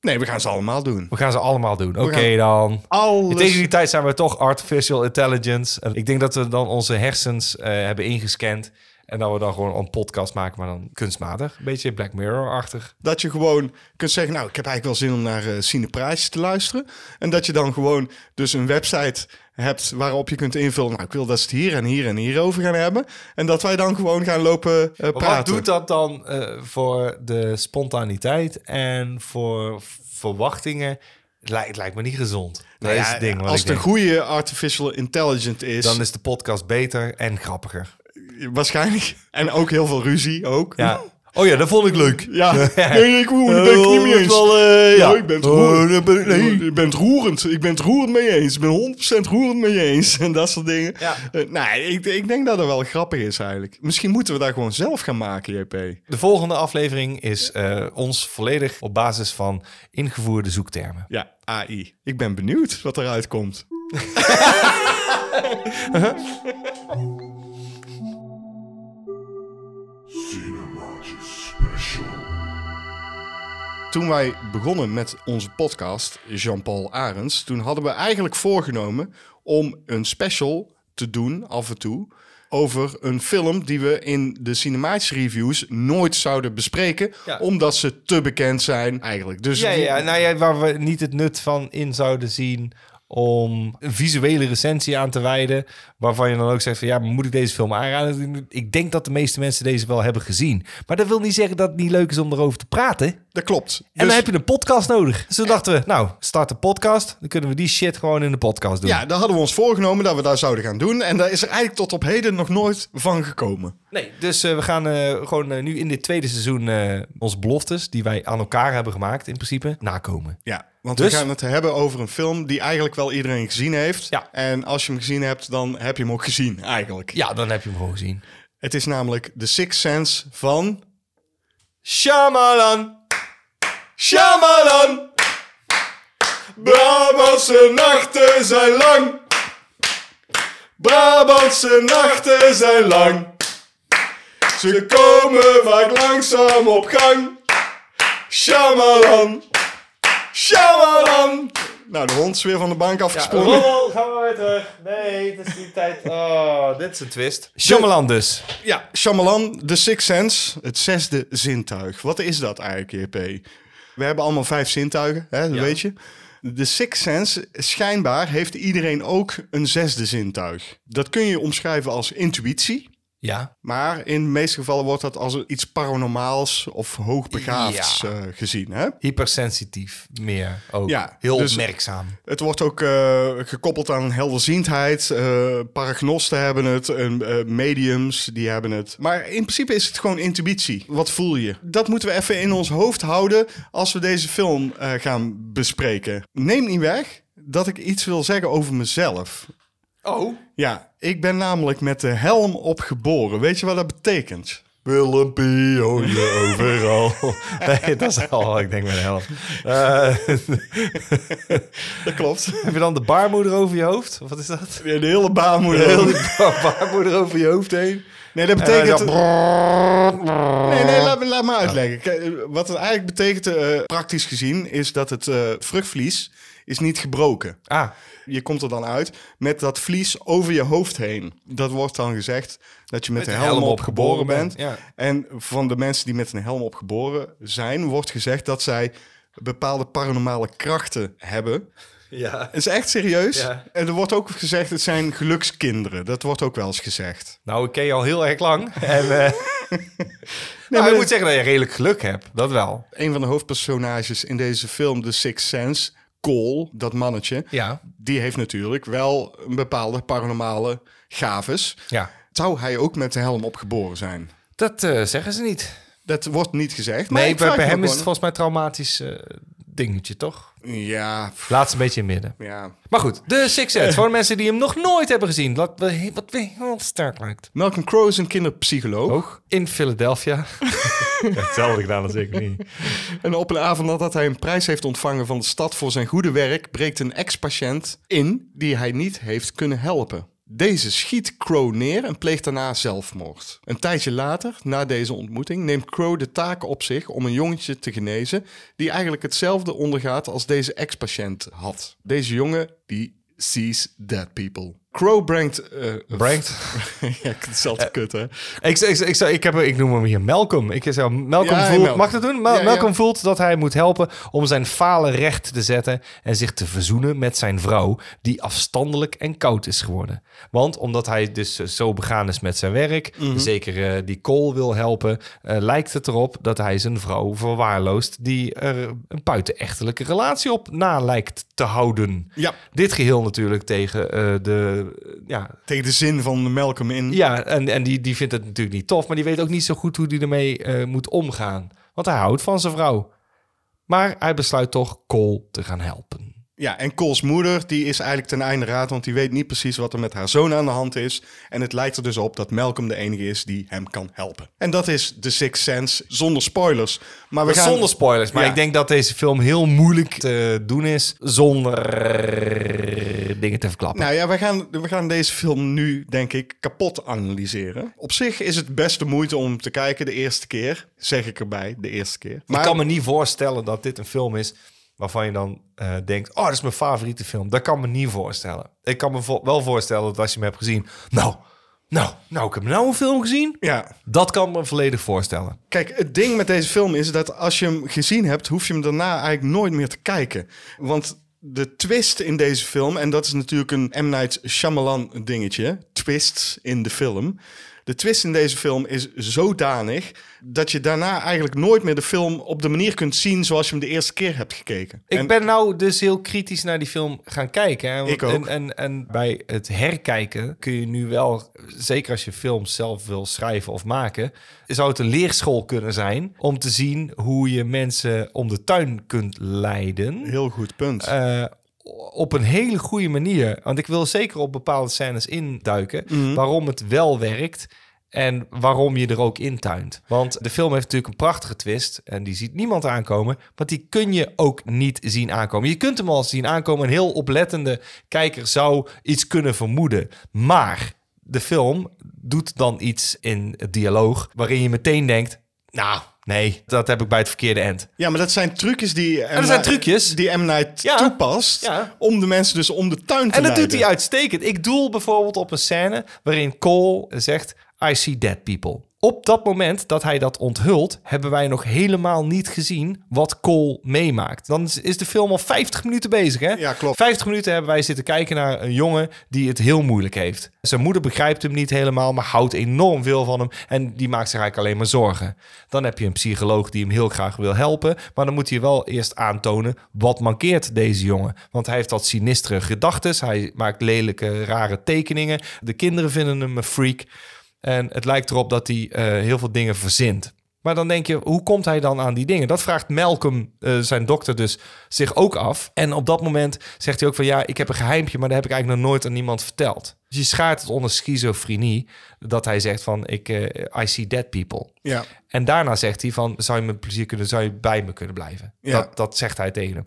Nee, we gaan ze allemaal doen. We gaan ze allemaal doen. Oké dan. Alles... Tegen die tijd zijn we toch artificial intelligence. En ik denk dat we dan onze hersens eh, hebben ingescand. En dat we dan gewoon een podcast maken, maar dan kunstmatig. Een beetje Black Mirror-achtig. Dat je gewoon kunt zeggen, nou, ik heb eigenlijk wel zin om naar uh, te luisteren. En dat je dan gewoon dus een website hebt waarop je kunt invullen, nou, ik wil dat ze het hier en hier en hier over gaan hebben. En dat wij dan gewoon gaan lopen eh, praten. wat doet dat dan eh, voor de spontaniteit en voor verwachtingen? Het lijkt, lijkt me niet gezond. Nou is ja, het ding als het een goede artificial intelligence is, Dan is de podcast beter en grappiger. waarschijnlijk. En ook heel veel ruzie ook. Ja. Oh ja, dat vond ik leuk. Ja, *laughs* nee, ik, hoor, daar ben ik niet mee eens. Wel, eh, ja. Ja, ik ben het Oh, roerend. daar ben ik- nee. Ik ben het roerend. Ik ben het roerend mee eens. Ik ben 100% roerend mee eens. En dat soort dingen. Ja. Eh, nee, ik, ik denk dat dat wel grappig is eigenlijk. Misschien moeten we dat gewoon zelf gaan maken, JP. De volgende aflevering is eh, ons volledig op basis van ingevoerde zoektermen. Ja, AI. Ik ben benieuwd wat eruit komt. *laughs* Toen wij begonnen met onze podcast, Jean-Paul Arends, toen hadden we eigenlijk voorgenomen om een special te doen af en toe over een film die we in de cinematische reviews nooit zouden bespreken, Ja. omdat ze te bekend zijn eigenlijk. Dus Ja, ja, nou ja, waar we niet het nut van in zouden zien om een visuele recensie aan te wijden, waarvan je dan ook zegt van ja, moet ik deze film aanraden? Ik denk dat de meeste mensen deze wel hebben gezien. Maar dat wil niet zeggen dat het niet leuk is om erover te praten. dat klopt. En Dus- dan heb je een podcast nodig. Dus toen dachten we, nou, start een podcast. Dan kunnen we die shit gewoon in de podcast doen. Ja, daar hadden we ons voorgenomen dat we dat zouden gaan doen. En daar is er eigenlijk tot op heden nog nooit van gekomen. Nee, dus eh, we gaan eh, gewoon eh, nu in dit tweede seizoen onze beloftes, die wij aan elkaar hebben gemaakt in principe, nakomen. Ja, want Dus- we gaan het hebben over een film die eigenlijk wel iedereen gezien heeft. Ja. En als je hem gezien hebt, dan heb je hem ook gezien eigenlijk. Ja, dan heb je hem gewoon gezien. Het is namelijk The Sixth Sense van... Shyamalan! Shyamalan! Brabantse nachten zijn lang. Brabantse nachten zijn lang. Ze komen vaak langzaam op gang. Shyamalan! Shyamalan! Nou, de hond is weer van de bank afgesprongen. Rommel, gaan we weer terug. Nee, het is die tijd. Oh, dit is een twist. Shyamalan dus. Ja, Shyamalan, The Sixth Sense, het zesde zintuig. Wat is dat eigenlijk, JP? We hebben allemaal vijf zintuigen, hè, dat Ja. weet je. De Sixth Sense, schijnbaar heeft iedereen ook een zesde zintuig. Dat kun je omschrijven als intuïtie. Ja. Maar in de meeste gevallen wordt dat als iets paranormaals of hoogbegaafds Ja. eh, gezien. Hè? Hypersensitief meer ook. Ja, Heel dus- opmerkzaam. Het wordt ook eh, gekoppeld aan helderziendheid. eh paragnosten hebben het, mediums die hebben het. Maar in principe is het gewoon intuïtie. Wat voel je? Dat moeten we even in ons hoofd houden als we deze film gaan bespreken. Neem niet weg dat ik iets wil zeggen over mezelf. Oh. Ja, ik ben namelijk met de helm op geboren. Weet je wat dat betekent? Willempie, oh je overal. *laughs* Nee, dat is al wat ik denk met de helft. Eh, *laughs* Dat klopt. heb je dan de baarmoeder over je hoofd? Of wat is dat? De hele baarmoeder. De hele baarmoeder over je hoofd heen? Nee, dat betekent... Nee, nee, laat, me- laat me uitleggen. Kijk, eh, Wat het eigenlijk betekent, eh, praktisch gezien, is dat het vruchtvlies is niet gebroken. Ah, Je komt er dan uit met dat vlies over je hoofd heen. Dat wordt dan gezegd dat je met, Met een helm, helm op geboren bent. ja. En van de mensen die met een helm op geboren zijn, wordt gezegd dat zij bepaalde paranormale krachten hebben. ja. Het is echt serieus. Ja. En er wordt ook gezegd, het zijn gelukskinderen. Dat wordt ook wel eens gezegd. Nou, ik ken je al heel erg lang. *laughs* En, eh *laughs* nou, maar- ik moet zeggen dat je redelijk geluk hebt. Dat wel. Een van de hoofdpersonages in deze film, The Sixth Sense, Cole, dat mannetje, Ja. die heeft natuurlijk wel een bepaalde paranormale gaves. Ja. Zou hij ook met de helm opgeboren zijn? Dat eh, zeggen ze niet. Dat wordt niet gezegd. Maar Nee, ik bij, hem is het volgens mij een traumatisch eh, dingetje, toch? Ja, pff, Laat ze een beetje in midden. ja. Maar goed, de Six Sense. Voor mensen die hem nog nooit hebben gezien. Wat, wat heel sterk lijkt. Malcolm Crowe is een kinderpsycholoog. In Philadelphia. *laughs* *laughs* Hetzelfde gedaan als ik niet. En op een avond nadat hij een prijs heeft ontvangen van de stad voor zijn goede werk, breekt een ex-patiënt in die hij niet heeft kunnen helpen. Deze schiet Crow neer en pleegt daarna zelfmoord. Een tijdje later, na deze ontmoeting, neemt Crow de taak op zich om een jongetje te genezen die eigenlijk hetzelfde ondergaat als deze ex-patiënt had. Deze jongen die sees dead people. Crow brengt... eh, Brengt. *laughs* ja, altijd kut, hè? Ik, ik, ik, ik, heb, ik noem hem hier Malcolm. Ik zou, Malcolm Ja, voelt, Malcolm. mag dat doen? Mal- Ja, ja. Malcolm voelt dat hij moet helpen om zijn falen recht te zetten en zich te verzoenen met zijn vrouw, die afstandelijk en koud is geworden. Want omdat hij dus eh, zo begaan is met zijn werk, Mhm. zeker eh, die Cole wil helpen, eh, lijkt het erop dat hij zijn vrouw verwaarloost, die er een buitenechtelijke relatie op na lijkt te houden. Ja, Dit geheel natuurlijk tegen eh, de, ja, tegen de zin van Malcolm in. ja, en, en die, die vindt het natuurlijk niet tof, maar die weet ook niet zo goed hoe die ermee eh, moet omgaan. Want hij houdt van zijn vrouw. Maar hij besluit toch Cole te gaan helpen. Ja, en Cole's moeder die is eigenlijk ten einde raad, want die weet niet precies wat er met haar zoon aan de hand is. En het lijkt er dus op dat Malcolm de enige is die hem kan helpen. En dat is The Sixth Sense, zonder spoilers. Maar we gaan... Zonder spoilers, maar Ja. ik denk dat deze film heel moeilijk te doen is zonder dingen te verklappen. Nou ja, we gaan, we gaan deze film nu, denk ik, kapot analyseren. Op zich is het best de moeite om te kijken de eerste keer. Zeg ik erbij, de eerste keer. ik kan me niet voorstellen dat dit een film is waarvan je dan eh, denkt... oh, dat is mijn favoriete film. Dat kan me niet voorstellen. Ik kan me vo- wel voorstellen dat als je hem hebt gezien... nou, nou, nou, ik heb nou een film gezien... Ja, Dat kan me volledig voorstellen. Kijk, het ding met deze film is dat als je hem gezien hebt, hoef je hem daarna eigenlijk nooit meer te kijken. Want de twist in deze film, en dat is natuurlijk een M. Night Shyamalan dingetje, twists in de film. De twist in deze film is zodanig dat je daarna eigenlijk nooit meer de film op de manier kunt zien zoals je hem de eerste keer hebt gekeken. Ik En- ben nou dus heel kritisch naar die film gaan kijken. Hè? Ik ook. En, en, en bij het herkijken kun je nu wel, zeker als je films zelf wil schrijven of maken, zou het een leerschool kunnen zijn om te zien hoe je mensen om de tuin kunt leiden. Heel goed punt. Eh, op een hele goede manier. Want ik wil zeker op bepaalde scènes induiken. Waarom het wel werkt. En waarom je er ook intuint. Want de film heeft natuurlijk een prachtige twist. En die ziet niemand aankomen. Want die kun je ook niet zien aankomen. Je kunt hem al zien aankomen. Een heel oplettende kijker zou iets kunnen vermoeden. Maar de film doet dan iets in het dialoog. Waarin je meteen denkt. Nou, nee, dat heb ik bij het verkeerde end. ja, maar dat zijn trucjes die, M. dat zijn trucjes. die M. Night Ja. toepast Ja. om de mensen dus om de tuin te En dat doet hij uitstekend. Ik doel bijvoorbeeld op een scène waarin Cole zegt: I see dead people. Op dat moment dat hij dat onthult, hebben wij nog helemaal niet gezien wat Cole meemaakt. Dan is- de film al 50 minuten bezig. Hè? Ja, klopt. 50 minuten hebben wij zitten kijken naar een jongen die het heel moeilijk heeft. Zijn moeder begrijpt hem niet helemaal, maar houdt enorm veel van hem. En die maakt zich eigenlijk alleen maar zorgen. Dan heb je een psycholoog die hem heel graag wil helpen. Maar dan moet hij wel eerst aantonen wat mankeert deze jongen. Want hij heeft wat sinistere gedachten. Hij maakt lelijke, rare tekeningen. De kinderen vinden hem een freak. En het lijkt erop dat hij eh, heel veel dingen verzint. Maar dan denk je, hoe komt hij dan aan die dingen? Dat vraagt Malcolm, eh, zijn dokter, dus zich ook af. En op dat moment zegt hij ook van... ja, ik heb een geheimpje, maar dat heb ik eigenlijk nog nooit aan niemand verteld. Dus je schaart het onder schizofrenie... dat hij zegt van, ik, eh, I see dead people. Ja. En daarna zegt hij van, zou je met plezier kunnen... zou je bij me kunnen blijven? Ja. Dat, dat zegt hij tegen hem.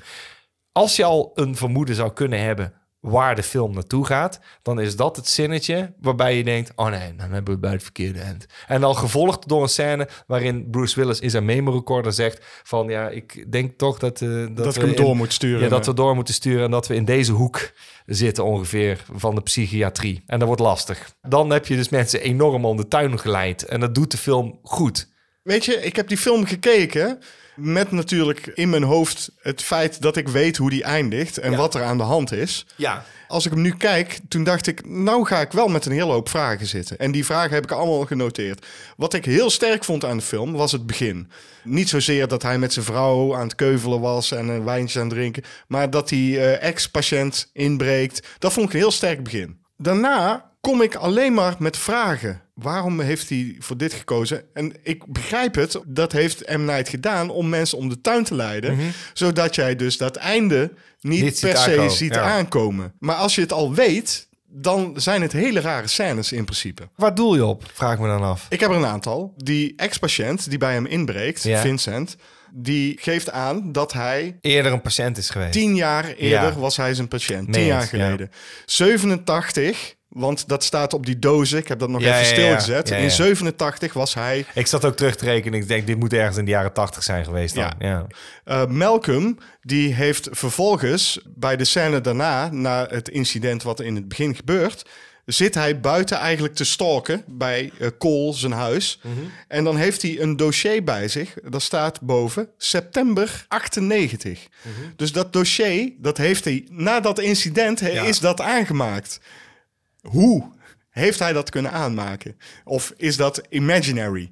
Als je al een vermoeden zou kunnen hebben waar de film naartoe gaat, dan is dat het zinnetje waarbij je denkt: oh nee, dan hebben we het bij het verkeerde eind. En dan gevolgd door een scène waarin Bruce Willis in zijn memo recorder zegt: van ja, ik denk toch dat, eh, dat, Dat ik we hem door in- moet sturen. Ja, dat we door moeten sturen en dat we in deze hoek zitten ongeveer van de psychiatrie. En dat wordt lastig. Dan heb je dus mensen enorm om de tuin geleid en dat doet de film goed. Weet je, ik heb die film gekeken met natuurlijk in mijn hoofd het feit dat ik weet hoe die eindigt en Ja. wat er aan de hand is. Ja, Als ik hem nu kijk, toen dacht ik, nou ga ik wel met een hele hoop vragen zitten. En die vragen heb ik allemaal genoteerd. Wat ik heel sterk vond aan de film was het begin. Niet zozeer dat hij met zijn vrouw aan het keuvelen was en een wijntje aan het drinken, maar dat die eh, ex-patiënt inbreekt. Dat vond ik een heel sterk begin. Daarna kom ik alleen maar met vragen. Waarom heeft hij voor dit gekozen? En ik begrijp het, dat heeft M. Night gedaan om mensen om de tuin te leiden. Zodat jij dus dat einde niet, per se aankomen, ziet ja. aankomen. Maar als je het al weet, dan zijn het hele rare scènes in principe. waar doel je op? Vraag me dan af. Ik heb er een aantal. Die ex-patiënt die bij hem inbreekt, Ja. Vincent, die geeft aan dat hij Eerder een patiënt is geweest. tien jaar eerder Ja. was hij zijn patiënt. Meen Tien jaar geleden. 87, want dat staat op die dozen. Ik heb dat nog Ja, even stilgezet. Ja, ja. In 87 was hij Ik zat ook terug te rekenen. Ik denk, dit moet ergens in de jaren tachtig zijn geweest dan. Ja. Uh, Malcolm, die heeft vervolgens bij de scène daarna, na het incident wat in het begin gebeurt, zit hij buiten eigenlijk te stalken bij uh, Cole zijn huis. En dan heeft hij een dossier bij zich. Daar staat boven september 98. Dus dat dossier, dat heeft hij na dat incident, he- is dat aangemaakt. Hoe heeft hij dat kunnen aanmaken? Of is dat imaginary?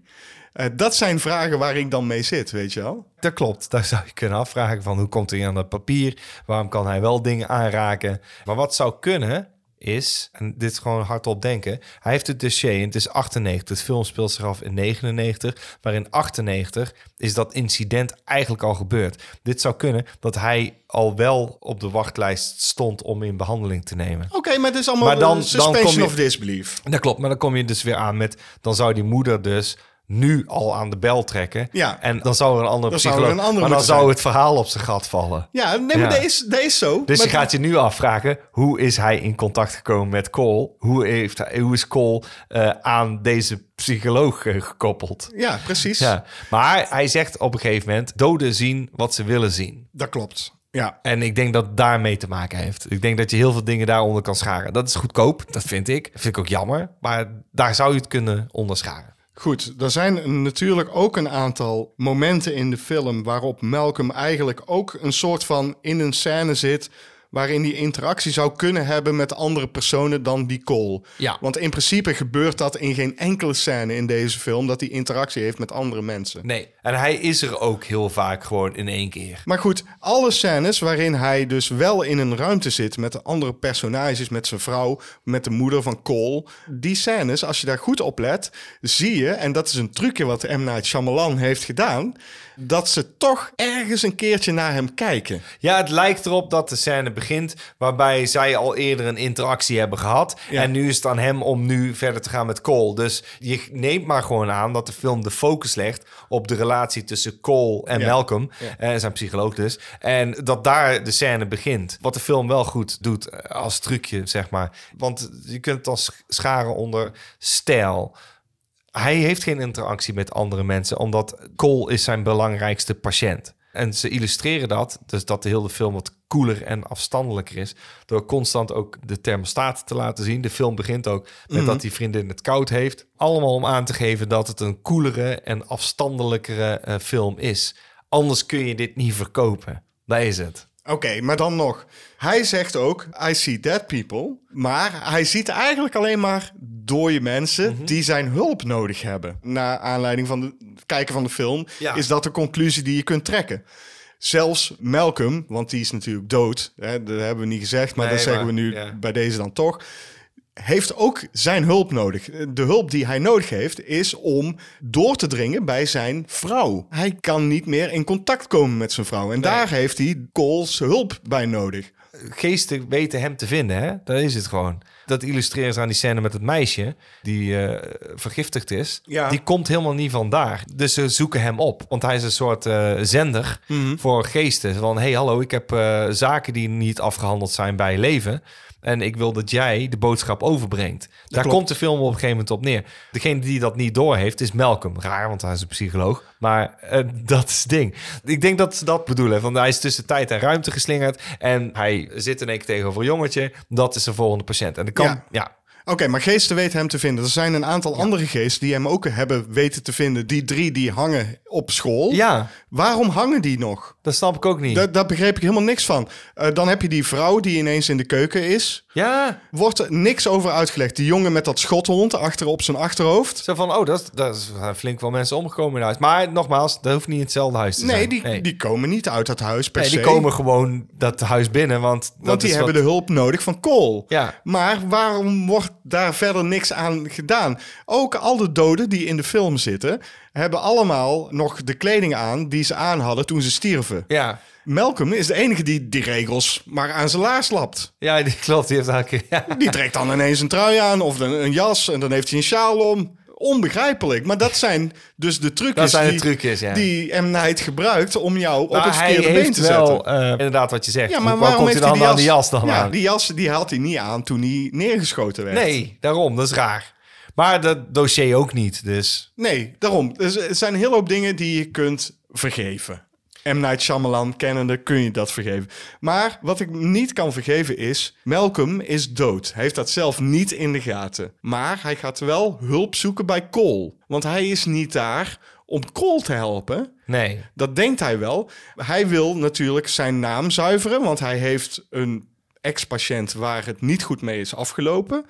Uh, dat zijn vragen waar ik dan mee zit, weet je wel? Dat klopt. Daar zou je kunnen afvragen van hoe komt hij aan dat papier? Waarom kan hij wel dingen aanraken? Maar wat zou kunnen is, en dit is gewoon hardop denken, hij heeft het dossier en het is 98. Het film speelt zich af in 99, maar in 98 is dat incident eigenlijk al gebeurd. Dit zou kunnen dat hij al wel op de wachtlijst stond om in behandeling te nemen. Oké, maar het is allemaal Maar dan- eh, dan suspension kom je- of disbelief. Dat klopt, maar dan kom je dus weer aan met... dan zou die moeder dus nu al aan de bel trekken. Ja. En dan zou er een andere Dan psycholoog... een andere maar dan zou zijn. het verhaal op zijn gat vallen. Ja, nee, maar Ja. dat is, dat is zo. Dus maar je gaat je nu afvragen, hoe is hij in contact gekomen met Cole? Hoe, heeft hoe is Cole eh, aan deze psycholoog eh, gekoppeld? Ja, precies. Ja, maar hij zegt op een gegeven moment, doden zien wat ze willen zien. Dat klopt. Ja. En ik denk dat het daarmee te maken heeft. Ik denk dat je heel veel dingen daaronder kan scharen. Dat is goedkoop, dat vind ik. Dat vind ik ook jammer. Maar daar zou je het kunnen onderscharen. Goed, er zijn natuurlijk ook een aantal momenten in de film waarop Malcolm eigenlijk ook een soort van in een scène zit waarin die interactie zou kunnen hebben met andere personen dan die Cole. Ja. Want in principe gebeurt dat in geen enkele scène in deze film dat hij interactie heeft met andere mensen. Nee. En hij is er ook heel vaak gewoon in één keer. Maar goed, alle scènes waarin hij dus wel in een ruimte zit met de andere personages, met zijn vrouw, met de moeder van Cole. Die scènes, als je daar goed op let, zie je, en dat is een trucje wat M. Night Shyamalan heeft gedaan, dat ze toch ergens een keertje naar hem kijken. Ja, het lijkt erop dat de scène begint waarbij zij al eerder een interactie hebben gehad. Ja. En nu is het aan hem om nu verder te gaan met Cole. Dus je neemt maar gewoon aan dat de film de focus legt op de relatie tussen Cole en Ja. Malcolm. eh, zijn psycholoog dus. En dat daar de scène begint. Wat de film wel goed doet eh, als trucje, zeg maar. Want je kunt het als sch- scharen onder stijl. Hij heeft geen interactie met andere mensen, omdat Cole is zijn belangrijkste patiënt. En ze illustreren dat, dus dat de hele film wat koeler en afstandelijker is, door constant ook de thermostaat te laten zien. De film begint ook met dat die vriendin het koud heeft. Allemaal om aan te geven dat het een koelere en afstandelijkere eh, film is. Anders kun je dit niet verkopen. Dat is het. Oké, maar dan nog. Hij zegt ook, I see dead people. Maar hij ziet eigenlijk alleen maar dode mensen Mhm. die zijn hulp nodig hebben. Naar aanleiding van de- het kijken van de film Ja. is dat de conclusie die je kunt trekken. Zelfs Malcolm, want die is natuurlijk dood. Hè, dat hebben we niet gezegd, maar Nee, dat zeggen maar, we nu ja. bij deze dan toch. Heeft ook zijn hulp nodig. De hulp die hij nodig heeft is om door te dringen bij zijn vrouw. Hij kan niet meer in contact komen met zijn vrouw. En daar heeft hij Cole's hulp bij nodig. geesten weten hem te vinden, hè? Dat is het gewoon. Dat illustreren ze aan die scène met het meisje die eh, vergiftigd is. Ja. Die komt helemaal niet vandaar. Dus ze zoeken hem op. Want hij is een soort eh, zender Mhm. voor geesten. Van, hey, hallo, ik heb eh, zaken die niet afgehandeld zijn bij leven. En ik wil dat jij de boodschap overbrengt. Daar klopt. komt de film op een gegeven moment op neer. Degene die dat niet doorheeft is Malcolm. Raar, want hij is een psycholoog. Maar eh, *laughs* dat is het ding. Ik denk dat ze dat bedoelen. Want hij is tussen tijd en ruimte geslingerd. En hij zit in één keer tegenover een jongetje. Dat is de volgende patiënt. En dan kan... Ja. Ja. Oké, maar geesten weten hem te vinden. Er zijn een aantal andere geesten die hem ook hebben weten te vinden. Die drie die hangen op school. ja, Waarom hangen die nog? dat snap ik ook niet. Daar, daar begreep ik helemaal niks van. Eh, dan heb je die vrouw die ineens in de keuken is. Ja, Wordt er niks over uitgelegd. Die jongen met dat schothond achter op zijn achterhoofd. zo van, oh, dat dat is flink wel mensen omgekomen in huis. Maar nogmaals, dat hoeft niet in hetzelfde huis te Nee, zijn. die, die komen niet uit dat huis per Nee, se. die komen gewoon dat huis binnen, want... dat want die hebben wat- de hulp nodig van Cole. Ja. Maar waarom wordt daar verder niks aan gedaan? Ook al de doden die in de film zitten... hebben allemaal nog de kleding aan die ze aan hadden toen ze stierven. Ja, Malcolm is de enige die die regels maar aan zijn laars lapt. ja die klopt. Die heeft eigenlijk... *laughs* Ja. Die trekt dan ineens een trui aan of een, een jas en dan heeft hij een sjaal om. Onbegrijpelijk. Maar dat zijn dus de trucjes, Dat zijn de die, trucjes, ja. die M. Night gebruikt om jou op het verkeerde been te wel, zetten. eh, inderdaad wat je zegt. Ja, maar Hoe- waarom komt heeft hij dan die aan jas, die jas dan ja, aan? die jas die had hij niet aan toen hij neergeschoten werd. Nee, daarom. Dat is raar. Maar dat dossier ook niet, dus... Nee, daarom. Er zijn een hele hoop dingen die je kunt vergeven. M. Night Shyamalan kennende kun je dat vergeven. Maar wat ik niet kan vergeven is... Malcolm is dood. Hij heeft dat zelf niet in de gaten. Maar hij gaat wel hulp zoeken bij Cole. Want hij is niet daar om Cole te helpen. Nee. Dat denkt hij wel. Hij wil natuurlijk zijn naam zuiveren... want hij heeft een ex-patiënt waar het niet goed mee is afgelopen...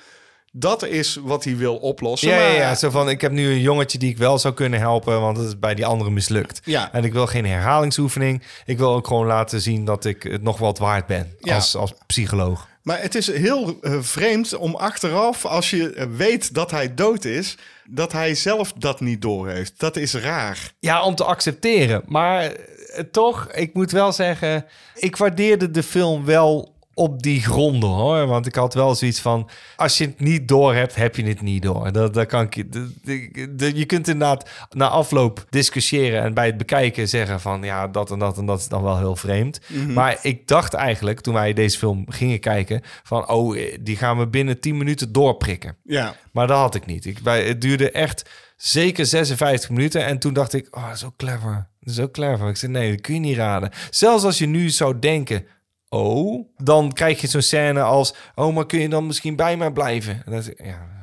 Dat is wat hij wil oplossen. Ja, maar- ja, zo van, ik heb nu een jongetje die ik wel zou kunnen helpen, want het is bij die andere mislukt. Ja. En ik wil geen herhalingsoefening. Ik wil ook gewoon laten zien dat ik het nog wat waard ben Ja. als, als psycholoog. Maar het is heel eh, vreemd om achteraf, als je eh, weet dat hij dood is, dat hij zelf dat niet doorheeft. Dat is raar. Ja, om te accepteren. Maar eh, toch, ik moet wel zeggen, ik waardeerde de film wel op die gronden hoor. Want ik had wel zoiets van: als je het niet door hebt, heb je het niet door. Dat, dat kan ik je. kunt inderdaad na afloop discussiëren en bij het bekijken zeggen van ja, dat en dat en dat is dan wel heel vreemd. Maar ik dacht eigenlijk toen wij deze film gingen kijken van oh, eh, die gaan we binnen 10 minuten doorprikken. Ja. Maar dat had ik niet. Ik, bij, het duurde echt zeker 56 minuten. En toen dacht ik, oh, zo clever. Zo clever. Ik zei, nee, dat kun je niet raden. Zelfs als je nu zou denken, oh, dan krijg je zo'n scène als, oh, maar kun je dan misschien bij mij blijven? Ja,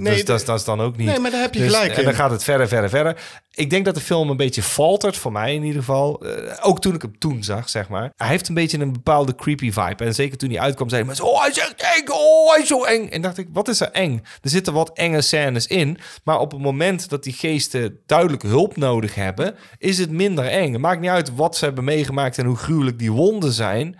Nee, dus dat, dat is dan ook niet. Nee, maar daar heb je Dus- gelijk En dan gaat het verder, verder, verder. Ik denk dat de film een beetje faltert, voor mij in ieder geval. Eh, ook toen ik hem toen zag, zeg maar. Hij heeft een beetje een bepaalde creepy vibe. En zeker toen hij uitkwam, zeiden mensen... Oh, hij is echt eng! Oh, hij is zo eng! En dacht ik, wat is er eng? Er zitten wat enge scènes in. Maar op het moment dat die geesten duidelijk hulp nodig hebben... is het minder eng. Het maakt niet uit wat ze hebben meegemaakt... en hoe gruwelijk die wonden zijn...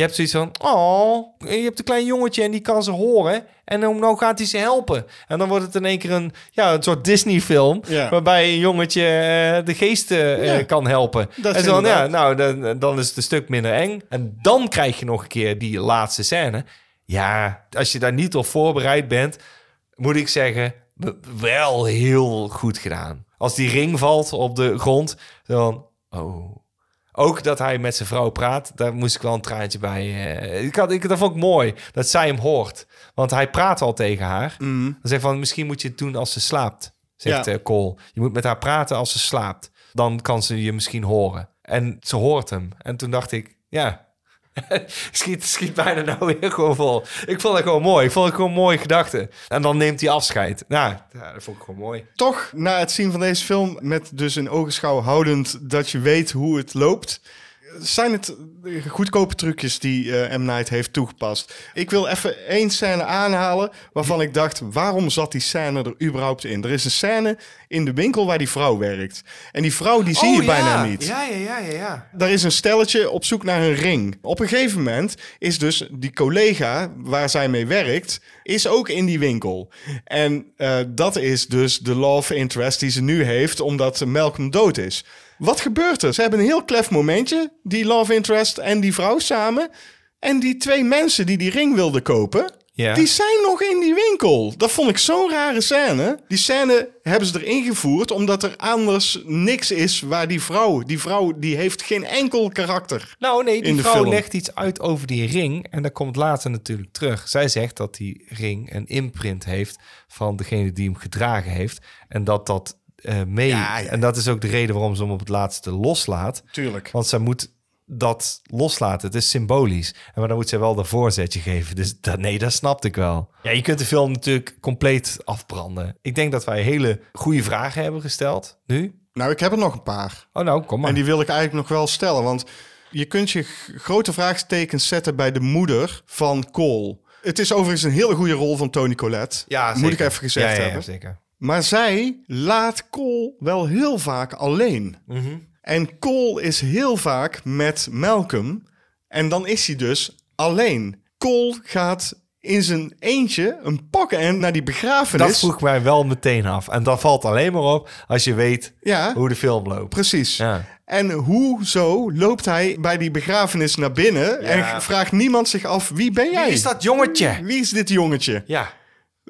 Je hebt zoiets van, oh, je hebt een klein jongetje en die kan ze horen. En dan nou gaat hij ze helpen. En dan wordt het in één keer een, ja, een soort Disney-film. Ja. Waarbij een jongetje eh, de geesten eh, Ja. kan helpen. Dat en zo, van, ja, nou, dan, dan is het een stuk minder eng. En dan krijg je nog een keer die laatste scène. Ja, als je daar niet op voorbereid bent, moet ik zeggen, wel heel goed gedaan. Als die ring valt op de grond, dan, oh. Ook dat hij met zijn vrouw praat, daar moest ik wel een traantje bij. eh, ik had, ik, dat vond ik mooi, dat zij hem hoort. Want hij praat al tegen haar. Dan zegt van, misschien moet je het doen als ze slaapt, zegt Ja. eh, Cole. Je moet met haar praten als ze slaapt. Dan kan ze je misschien horen. En ze hoort hem. En toen dacht ik, ja, *laughs* schiet, schiet bijna nou weer gewoon vol. Ik vond het gewoon mooi. Ik vond het gewoon een mooie gedachte. En dan neemt hij afscheid. Nou, dat vond ik gewoon mooi. Toch, na het zien van deze film, met dus in ogenschouw houdend dat je weet hoe het loopt, zijn het goedkope trucjes die eh, M. Night heeft toegepast. Ik wil even één scène aanhalen waarvan ik dacht, waarom zat die scène er überhaupt in? Er is een scène in de winkel waar die vrouw werkt. En die vrouw die zie je bijna niet. Oh, Ja, ja, ja, ja, ja. Daar is een stelletje op zoek naar een ring. Op een gegeven moment is dus die collega waar zij mee werkt, is ook in die winkel. En eh, dat is dus de love interest die ze nu heeft, omdat Malcolm dood is. Wat gebeurt er? Ze hebben een heel klef momentje, die love interest en die vrouw samen. En die twee mensen die die ring wilden kopen, Ja. die zijn nog in die winkel. Dat vond ik zo'n rare scène. Die scène hebben ze erin gevoerd omdat er anders niks is waar die vrouw... Die vrouw die heeft geen enkel karakter. Nou nee, die in de vrouw film. legt iets uit over die ring. En dat komt later natuurlijk terug. Zij zegt dat die ring een imprint heeft van degene die hem gedragen heeft. En dat dat eh, mee... Ja, ja. En dat is ook de reden waarom ze hem op het laatste loslaat. Tuurlijk. Want zij moet dat loslaten. Het is symbolisch. En maar dan moet zij wel de voorzetje geven. Dus dat, nee, dat snapte ik wel. Ja, je kunt de film natuurlijk compleet afbranden. Ik denk dat wij hele goede vragen hebben gesteld. Nu? Nou, ik heb er nog een paar. Oh nou, kom maar. En die wil ik eigenlijk nog wel stellen. Want je kunt je grote vraagtekens zetten bij de moeder van Cole. Het is overigens een hele goede rol van Tony Collette. ja, Moet ik even gezegd Ja, ja, ja, hebben. zeker. Maar zij laat Cole wel heel vaak alleen. Mhm. En Cole is heel vaak met Malcolm. En dan is hij dus alleen. Cole gaat in zijn eentje een pakken en naar die begrafenis. Dat vroeg mij wel meteen af. En dat valt alleen maar op als je weet Ja, hoe de film loopt. precies. Ja. En hoezo loopt hij bij die begrafenis naar binnen en vraagt niemand zich af wie ben jij? Wie is dat jongetje? Wie is dit jongetje Ja,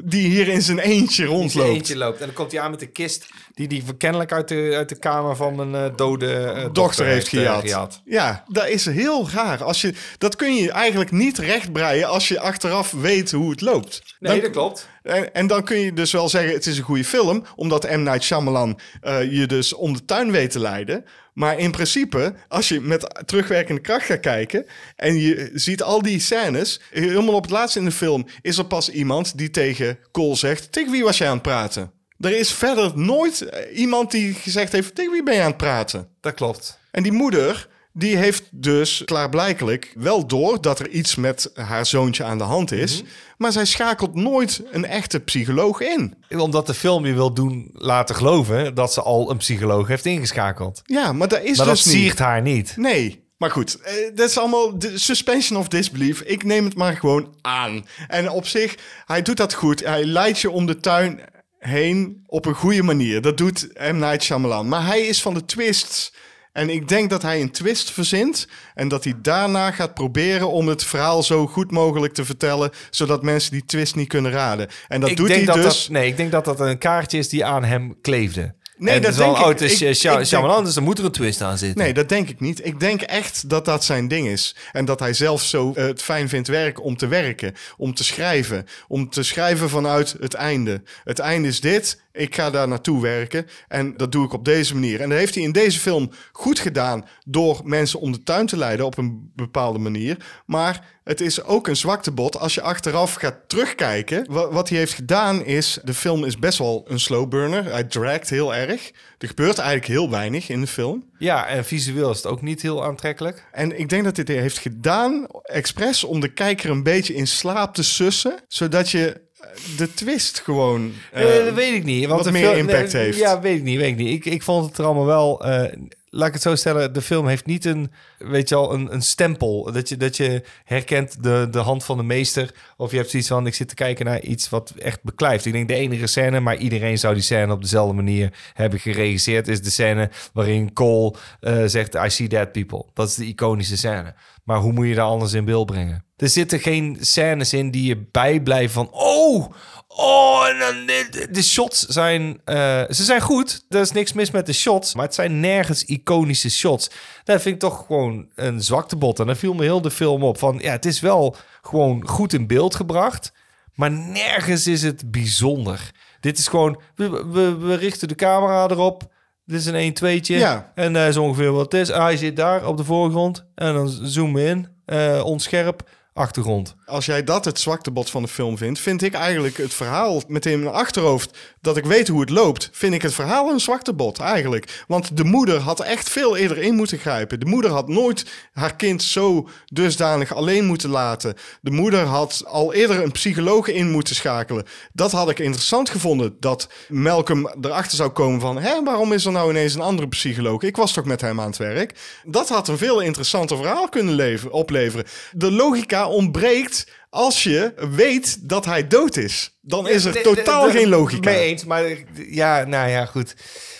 die hier in zijn eentje rondloopt? eentje loopt. En dan komt hij aan met de kist die hij kennelijk uit de, uit de kamer van een eh, dode eh, dochter heeft eh, gejat. Ja, dat is heel raar. Als je, dat kun je eigenlijk niet rechtbreien als je achteraf weet hoe het loopt. Nee, Dan- dat klopt. En, en dan kun je dus wel zeggen, het is een goede film, omdat M. Night Shyamalan eh, je dus om de tuin weet te leiden. Maar in principe, als je met terugwerkende kracht gaat kijken en je ziet al die scènes, helemaal op het laatst in de film is er pas iemand die tegen Cole zegt, tegen wie was jij aan het praten? Er is verder nooit eh, iemand die gezegd heeft, tegen wie ben je aan het praten? Dat klopt. En die moeder, die heeft dus klaarblijkelijk wel door dat er iets met haar zoontje aan de hand is. Maar zij schakelt nooit een echte psycholoog in. Omdat de film je wil doen laten geloven dat ze al een psycholoog heeft ingeschakeld. Ja, maar dat is Maar dus dat niet. siert haar niet. Nee. Maar goed, eh, dat is allemaal de suspension of disbelief. Ik neem het maar gewoon aan. En op zich, hij doet dat goed. Hij leidt je om de tuin heen op een goede manier. Dat doet M. Night Shyamalan. Maar hij is van de twists. En ik denk dat hij een twist verzint. En dat hij daarna gaat proberen om het verhaal zo goed mogelijk te vertellen. Zodat mensen die twist niet kunnen raden. En dat ik doet hij dat dus... dat, nee, ik denk dat dat een kaartje is die aan hem kleefde. Nee, En dat denk oh, ik. het is Ik- eh, Sha- ik denk- Shyamalan, dus er moet er een twist aan zitten. Nee, dat denk ik niet. Ik denk echt dat dat zijn ding is. En dat hij zelf zo eh, het fijn vindt werk om te werken, om te schrijven. Om te schrijven vanuit het einde. Het einde is dit, ik ga daar naartoe werken. En dat doe ik op deze manier. En dat heeft hij in deze film goed gedaan door mensen om de tuin te leiden op een bepaalde manier. Maar het is ook een zwaktebod als je achteraf gaat terugkijken. Wa- Wat hij heeft gedaan is, de film is best wel een slow burner. Hij dragt heel erg. Er gebeurt eigenlijk heel weinig in de film. Ja, en visueel is het ook niet heel aantrekkelijk. En ik denk dat dit hij heeft gedaan expres om de kijker een beetje in slaap te sussen, zodat je de twist gewoon. eh, dat weet ik niet. Want wat meer film- impact nee, heeft. Ja, weet ik niet. Weet ik niet. Ik, ik vond het er allemaal wel. eh, laat ik het zo stellen. De film heeft niet een, weet je al, een, een stempel. Dat je, dat je herkent de, de hand van de meester. Of je hebt zoiets van: ik zit te kijken naar iets wat echt beklijft. Ik denk de enige scène, maar iedereen zou die scène op dezelfde manier hebben geregisseerd. Is de scène waarin Cole eh, zegt: I see dead people. Dat is de iconische scène. Maar hoe moet je daar anders in beeld brengen? Er zitten geen scènes in die je bijblijft van... Oh, oh, de, shots zijn... eh, ze zijn goed, er is niks mis met de shots... maar het zijn nergens iconische shots. Dat vind ik toch gewoon een zwaktebod. En dan viel me heel de film op van... ja, het is wel gewoon goed in beeld gebracht... maar nergens is het bijzonder. Dit is gewoon... We richten de camera erop... Dit is een 1 2 Ja. En dat is ongeveer wat het is. Hij zit daar op de voorgrond. En dan zoomen we in. eh onscherp. Achtergrond. Als jij dat het zwaktebod van de film vindt, vind ik eigenlijk het verhaal meteen in mijn achterhoofd dat ik weet hoe het loopt. Vind ik het verhaal een zwaktebod eigenlijk. Want de moeder had echt veel eerder in moeten grijpen. De moeder had nooit haar kind zo dusdanig alleen moeten laten. De moeder had al eerder een psycholoog in moeten schakelen. Dat had ik interessant gevonden. Dat Malcolm erachter zou komen van... Hé, waarom is er nou ineens een andere psycholoog? Ik was toch met hem aan het werk? Dat had een veel interessanter verhaal kunnen leven, opleveren. De logica ontbreekt als je weet dat hij dood is. Dan is er totaal geen logica. Mee eens, maar ja, nou ja, goed.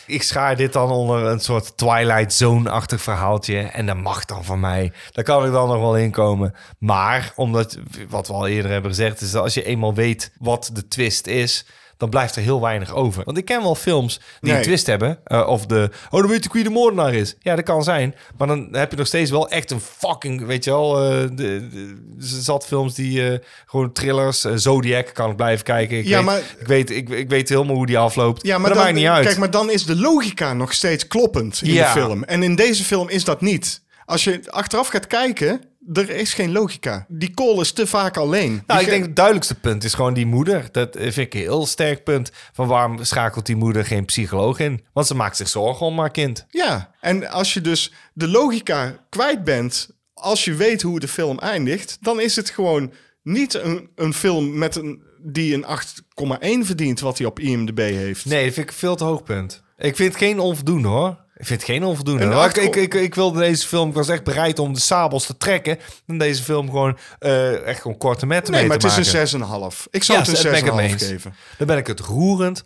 Ik schaar dit dan onder een soort Twilight Zone-achtig verhaaltje. En dat mag dan van mij. Daar kan ik dan nog wel in komen. Maar, omdat, wat we al eerder hebben gezegd... is dat als je eenmaal weet wat de twist is... dan blijft er heel weinig over. Want ik ken wel films die Nee. een twist hebben. eh, of de, oh, dan weet ik wie de moordenaar is. Ja, dat kan zijn. Maar dan heb je nog steeds wel echt een fucking, weet je wel... eh, de, de, zat films die eh, gewoon thrillers... Zodiac kan ik blijven kijken. Ik Ja, weet, maar- ik weet, ik, ik weet helemaal hoe die afloopt. Ja, maar, dat dan, maakt niet uit. Kijk, maar dan is de logica nog steeds kloppend in Ja. de film. En in deze film is dat niet. Als je achteraf gaat kijken, er is geen logica. Die call is te vaak alleen. Nou, ik denk het duidelijkste punt is gewoon die moeder. Dat vind ik een heel sterk punt. Van waarom schakelt die moeder geen psycholoog in? Want ze maakt zich zorgen om haar kind. Ja, en als je dus de logica kwijt bent... als je weet hoe de film eindigt... dan is het gewoon niet een, een film met een, die een 8,1 verdient... wat hij op IMDb heeft. Nee, dat vind ik een veel te hoog punt. Ik vind het geen onvoldoende hoor. Ik vind het geen onvoldoende. Maar ik, acht- ik, ik, ik wilde deze film, ik was echt bereid om de sabels te trekken. En deze film gewoon eh, echt gewoon korte metten Nee, mee maar te het maken. is een 6,5. Ik zou Ja, het een eens. 6,5 geven. Daar ben ik het roerend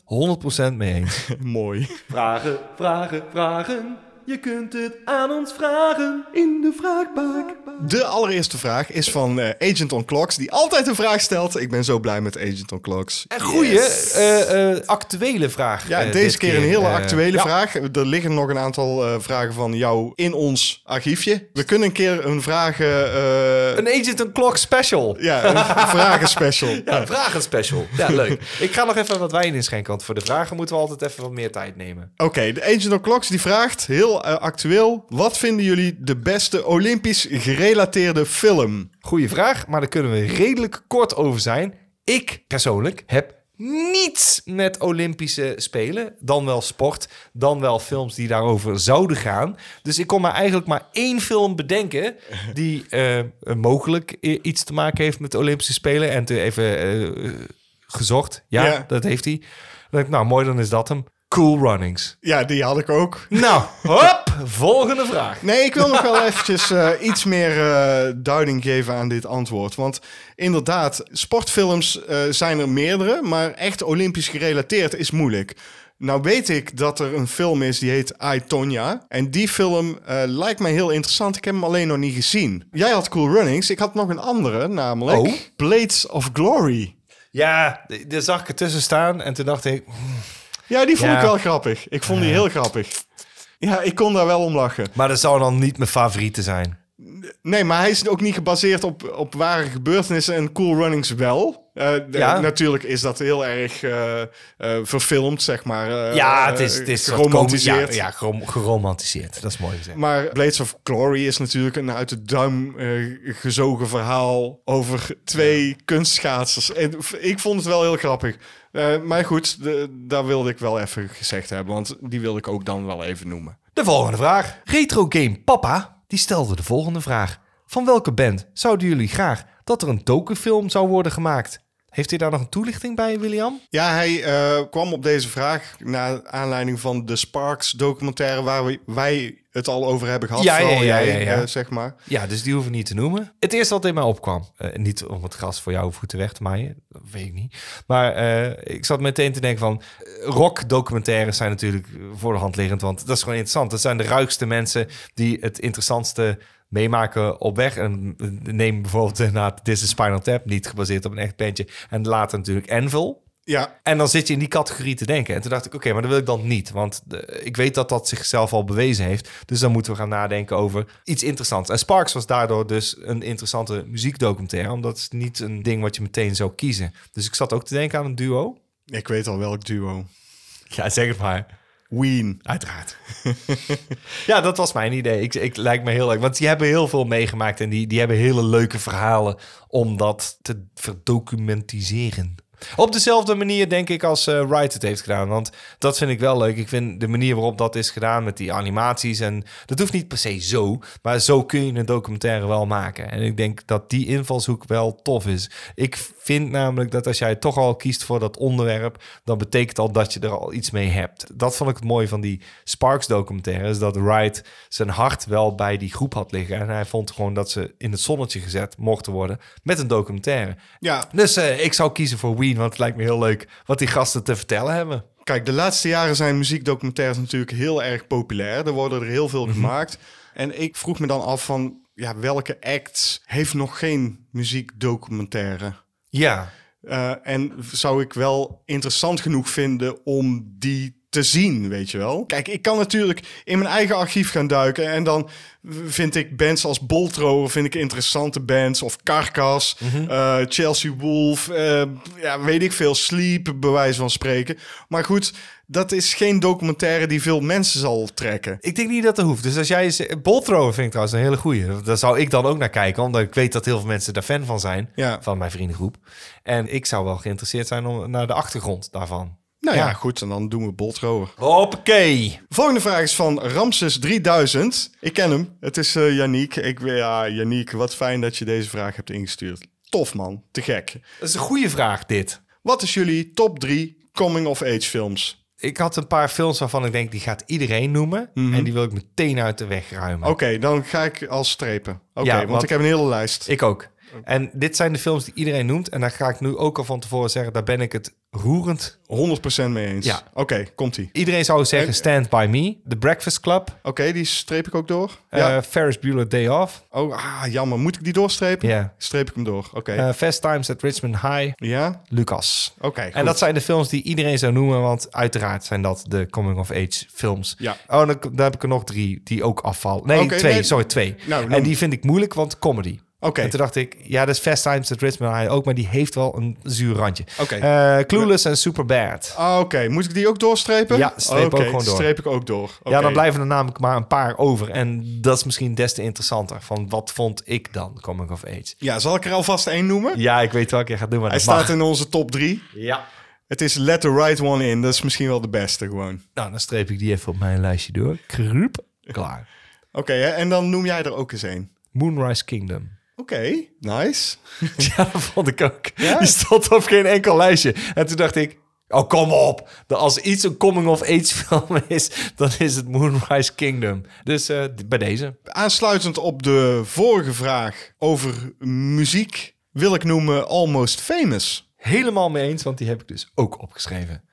100% mee eens. *laughs* Mooi. Vragen, vragen, vragen. Je kunt het aan ons vragen in de vraagbak. De allereerste vraag is van eh, Agent on Clocks, die altijd een vraag stelt. Ik ben zo blij met Agent on Clocks. En goeie, eh, eh, actuele vraag. Ja, deze keer een hele actuele ja. vraag. Er liggen nog een aantal eh, vragen van jou in ons archiefje. We kunnen een keer een vragen... eh, Een Agent and Clock special. *laughs* ja, een vragen special. Ja, vragen special. Ja, leuk. Ik ga nog even wat wijn inschenken, want voor de vragen moeten we altijd even wat meer tijd nemen. Oké, de Agent on Clocks die vraagt, heel eh, actueel. Wat vinden jullie de beste Olympisch gerelateerde film? Goeie vraag, maar daar kunnen we redelijk kort over zijn. Ik persoonlijk heb niets met Olympische Spelen. Dan wel sport, dan wel films die daarover zouden gaan. Dus ik kon maar eigenlijk maar één film bedenken... die eh, mogelijk iets te maken heeft met de Olympische Spelen. En te even eh, gezocht. Ja, Ja. dat heeft hij. Dan dacht ik, nou mooi, dan is dat hem. Cool Runnings. Ja, die had ik ook. Nou, hop, volgende vraag. Nee, ik wil nog wel eventjes eh, iets meer eh, duiding geven aan dit antwoord. Want inderdaad, sportfilms eh, zijn er meerdere, maar echt olympisch gerelateerd is moeilijk. Nou weet ik dat er een film is die heet I, Tonya. En die film eh, lijkt mij heel interessant. Ik heb hem alleen nog niet gezien. Jij had Cool Runnings. Ik had nog een andere, namelijk Oh? Blades of Glory. Ja, daar zag ik ertussen staan en toen dacht ik... Ja, die vond Ja. ik wel grappig. Ik vond die heel grappig. Ja, ik kon daar wel om lachen. Maar dat zou dan niet mijn favoriete zijn. Nee, maar hij is ook niet gebaseerd op, op ware gebeurtenissen en Cool Runnings wel. Eh, de- Ja. Natuurlijk is dat heel erg eh, eh, verfilmd, zeg maar. eh, Ja, het is, het is geromantiseerd. kom- Ja, ja gerom- geromantiseerd. Dat is mooi gezegd. Maar Blades of Glory is natuurlijk een uit de duim eh, gezogen verhaal over twee kunstschaatsers. En ik vond het wel heel grappig. Eh, maar goed, daar wilde ik wel even gezegd hebben, want die wilde ik ook dan wel even noemen. De volgende vraag. Retro Game Papa, die stelde de volgende vraag. Van welke band zouden jullie graag dat er een docufilm zou worden gemaakt? Heeft hij daar nog een toelichting bij, William? Ja, hij eh, kwam op deze vraag naar aanleiding van de Sparks documentaire waar we, wij het al over hebben gehad. Ja, ja, vooral ja, jij, ja, eh, zeg maar. Ja, dus die hoeven niet te noemen. Het eerste wat in mij opkwam, eh, niet om het gras voor jouw voeten weg te maaien, dat weet ik niet. Maar ik zat meteen te denken van, eh, rock-documentaires zijn natuurlijk voor de hand liggend, want dat is gewoon interessant. Dat zijn de ruigste mensen die het interessantste meemaken op weg. En eh, neem bijvoorbeeld inderdaad This is Spinal Tap, niet gebaseerd op een echt bandje. En later natuurlijk Anvil. Ja, En dan zit je in die categorie te denken. En toen dacht ik, oké, maar dat wil ik dan niet. Want de- ik weet dat dat zichzelf al bewezen heeft. Dus dan moeten we gaan nadenken over iets interessants. En Sparks was daardoor dus een interessante muziekdocumentaire. Omdat het niet een ding wat je meteen zou kiezen. Dus ik zat ook te denken aan een duo. ik weet al welk duo. Ja, zeg het maar. Ween. Uiteraard. *laughs* ja, dat was mijn idee. Ik, ik lijkt me heel leuk. Want die hebben heel veel meegemaakt. En die, die hebben hele leuke verhalen om dat te verdocumentiseren. Op dezelfde manier denk ik als eh Wright het heeft gedaan. Want dat vind ik wel leuk. Ik vind de manier waarop dat is gedaan met die animaties. En dat hoeft niet per se zo. Maar zo kun je een documentaire wel maken. En ik denk dat die invalshoek wel tof is. Ik vind namelijk dat als jij toch al kiest voor dat onderwerp... dan betekent al dat je er al iets mee hebt. Dat vond ik het mooie van die Sparks documentaire. Is dat Wright zijn hart wel bij die groep had liggen. En hij vond gewoon dat ze in het zonnetje gezet mochten worden met een documentaire. Ja, Dus eh, ik zou kiezen voor Want het lijkt me heel leuk wat die gasten te vertellen hebben. Kijk, de laatste jaren zijn muziekdocumentaires natuurlijk heel erg populair. Er worden er heel veel gemaakt. En ik vroeg me dan af van, ja, welke act heeft nog geen muziekdocumentaire? Ja, Eh, en zou ik wel interessant genoeg vinden om die te zien, weet je wel? Kijk, ik kan natuurlijk in mijn eigen archief gaan duiken en dan vind ik bands als Boltrower vind ik interessante bands of Carcass, eh, Chelsea Wolf, eh, ja, weet ik veel, Sleep, bij wijze van spreken. Maar goed, dat is geen documentaire die veel mensen zal trekken. ik denk niet dat dat hoeft. Dus als jij... Bolthrower vind ik trouwens een hele goeie. Daar zou ik dan ook naar kijken, omdat ik weet dat heel veel mensen daar fan van zijn. Ja. Van mijn vriendengroep. En ik zou wel geïnteresseerd zijn om, naar de achtergrond daarvan. Nou ja, Ja. goed, en dan doen we Boltrower. Hoppakee. Volgende vraag is van Ramses 3000. Ik ken hem. Het is eh Yannick. Ik, ja, Yannick, wat fijn dat je deze vraag hebt ingestuurd. Tof man, te gek. Dat is een goede vraag, dit. Wat is jullie top 3 coming-of-age films? Ik had een paar films waarvan ik denk, die gaat iedereen noemen. En die wil ik meteen uit de weg ruimen. Oké, dan ga ik als strepen. Oké, Ja, want, want- ik heb een hele lijst. Ik ook. En dit zijn de films die iedereen noemt. En daar ga ik nu ook al van tevoren zeggen, daar ben ik het roerend 100% mee eens. Ja. Oké, komt-ie. Iedereen zou zeggen En- Stand By Me, The Breakfast Club, Oké, die streep ik ook door. eh ja. Ferris Bueller Day Off, Oh, ah, jammer. Moet ik die doorstrepen? Ja. Streep ik hem door. Oké. eh, Fast Times at Richmond High, ja? Lucas. Oké, En dat zijn de films die iedereen zou noemen, want uiteraard zijn dat de coming-of-age films. Ja. Oh, dan, dan heb ik er nog drie die ook afvallen. Nee, twee, nee. sorry, twee. Nou, en die vind ik moeilijk, want comedy. Oké. En toen dacht ik, ja, dat is Fast Times at Richmond High ook, maar die heeft wel een zuur randje. Oké. Eh, Clueless en Superbad. Ah, Oké, moet ik die ook doorstrepen? Ja, streep ook gewoon door. streep ik ook door. Ja, dan blijven er namelijk maar een paar over. En dat is misschien des te interessanter. Van wat vond ik dan coming of age? Ja, zal ik er alvast één noemen? Ja, ik weet welke je gaat doen, maar Hij mag. staat in onze top 3. Ja. Het is Let the Right One In. Dat is misschien wel de beste gewoon. Nou, dan streep ik die even op mijn lijstje door. Kruip. Klaar. Oké, en dan noem jij er ook eens een. Moonrise Kingdom. Oké, nice. *laughs* Ja, dat vond ik ook. Ja? Die stond op geen enkel lijstje. En toen dacht ik, oh kom op. Als iets een coming-of-age *laughs* film is, dan is het Moonrise Kingdom. Dus eh, bij deze. Aansluitend op de vorige vraag over muziek wil ik noemen Almost Famous. Helemaal mee eens, want die heb ik dus ook opgeschreven.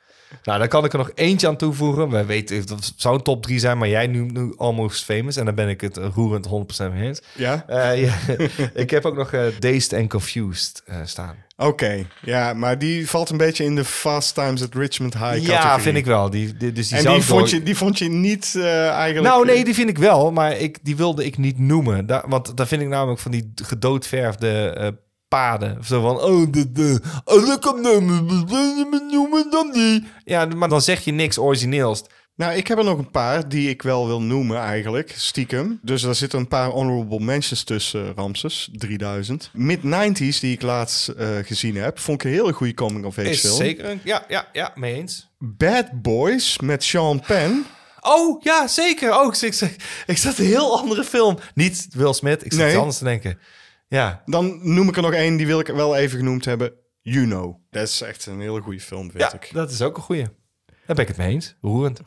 Nou, dan kan ik er nog eentje aan toevoegen. Wij weten, dat zou een top 3 zijn, maar jij noemt nu Almost Famous. En dan ben ik het roerend 100% mee eens. Ja? Eh, ja, *laughs* ik heb ook nog eh, Dazed and Confused eh, staan. Oké, ja, maar die valt een beetje in de Fast Times at Richmond High Ja, categorie. vind ik wel. Die, die, dus die En zou die door- vond, je, die vond je niet eigenlijk... Nou, nee, die vind ik wel, maar ik, die wilde ik niet noemen. Da want daar vind ik namelijk van die gedoodverfde eh, paden. Zo van, oh, de, de, oh, dat kan noemen dan die. Ja, maar dan zeg je niks origineels. Nou, ik heb er nog een paar die ik wel wil noemen eigenlijk, stiekem. Dus daar zitten een paar honorable mentions tussen, Ramses, 3000. Mid-90s, die ik laatst eh, gezien heb, vond ik een hele goede coming-of-age Is film. zeker een, ja, ja, ja, mee eens. Bad Boys met Sean Penn. Oh, ja, zeker. Oh, ik, ik, ik zat een heel andere film. Niet Will Smith, ik zat Nee. iets anders te denken. Ja, Dan noem ik er nog één, die wil ik wel even genoemd hebben. You Know. Dat is echt een hele goede film, vind ja ik. dat is ook een goeie. Daar ben ik het mee eens. Roerend. 100%.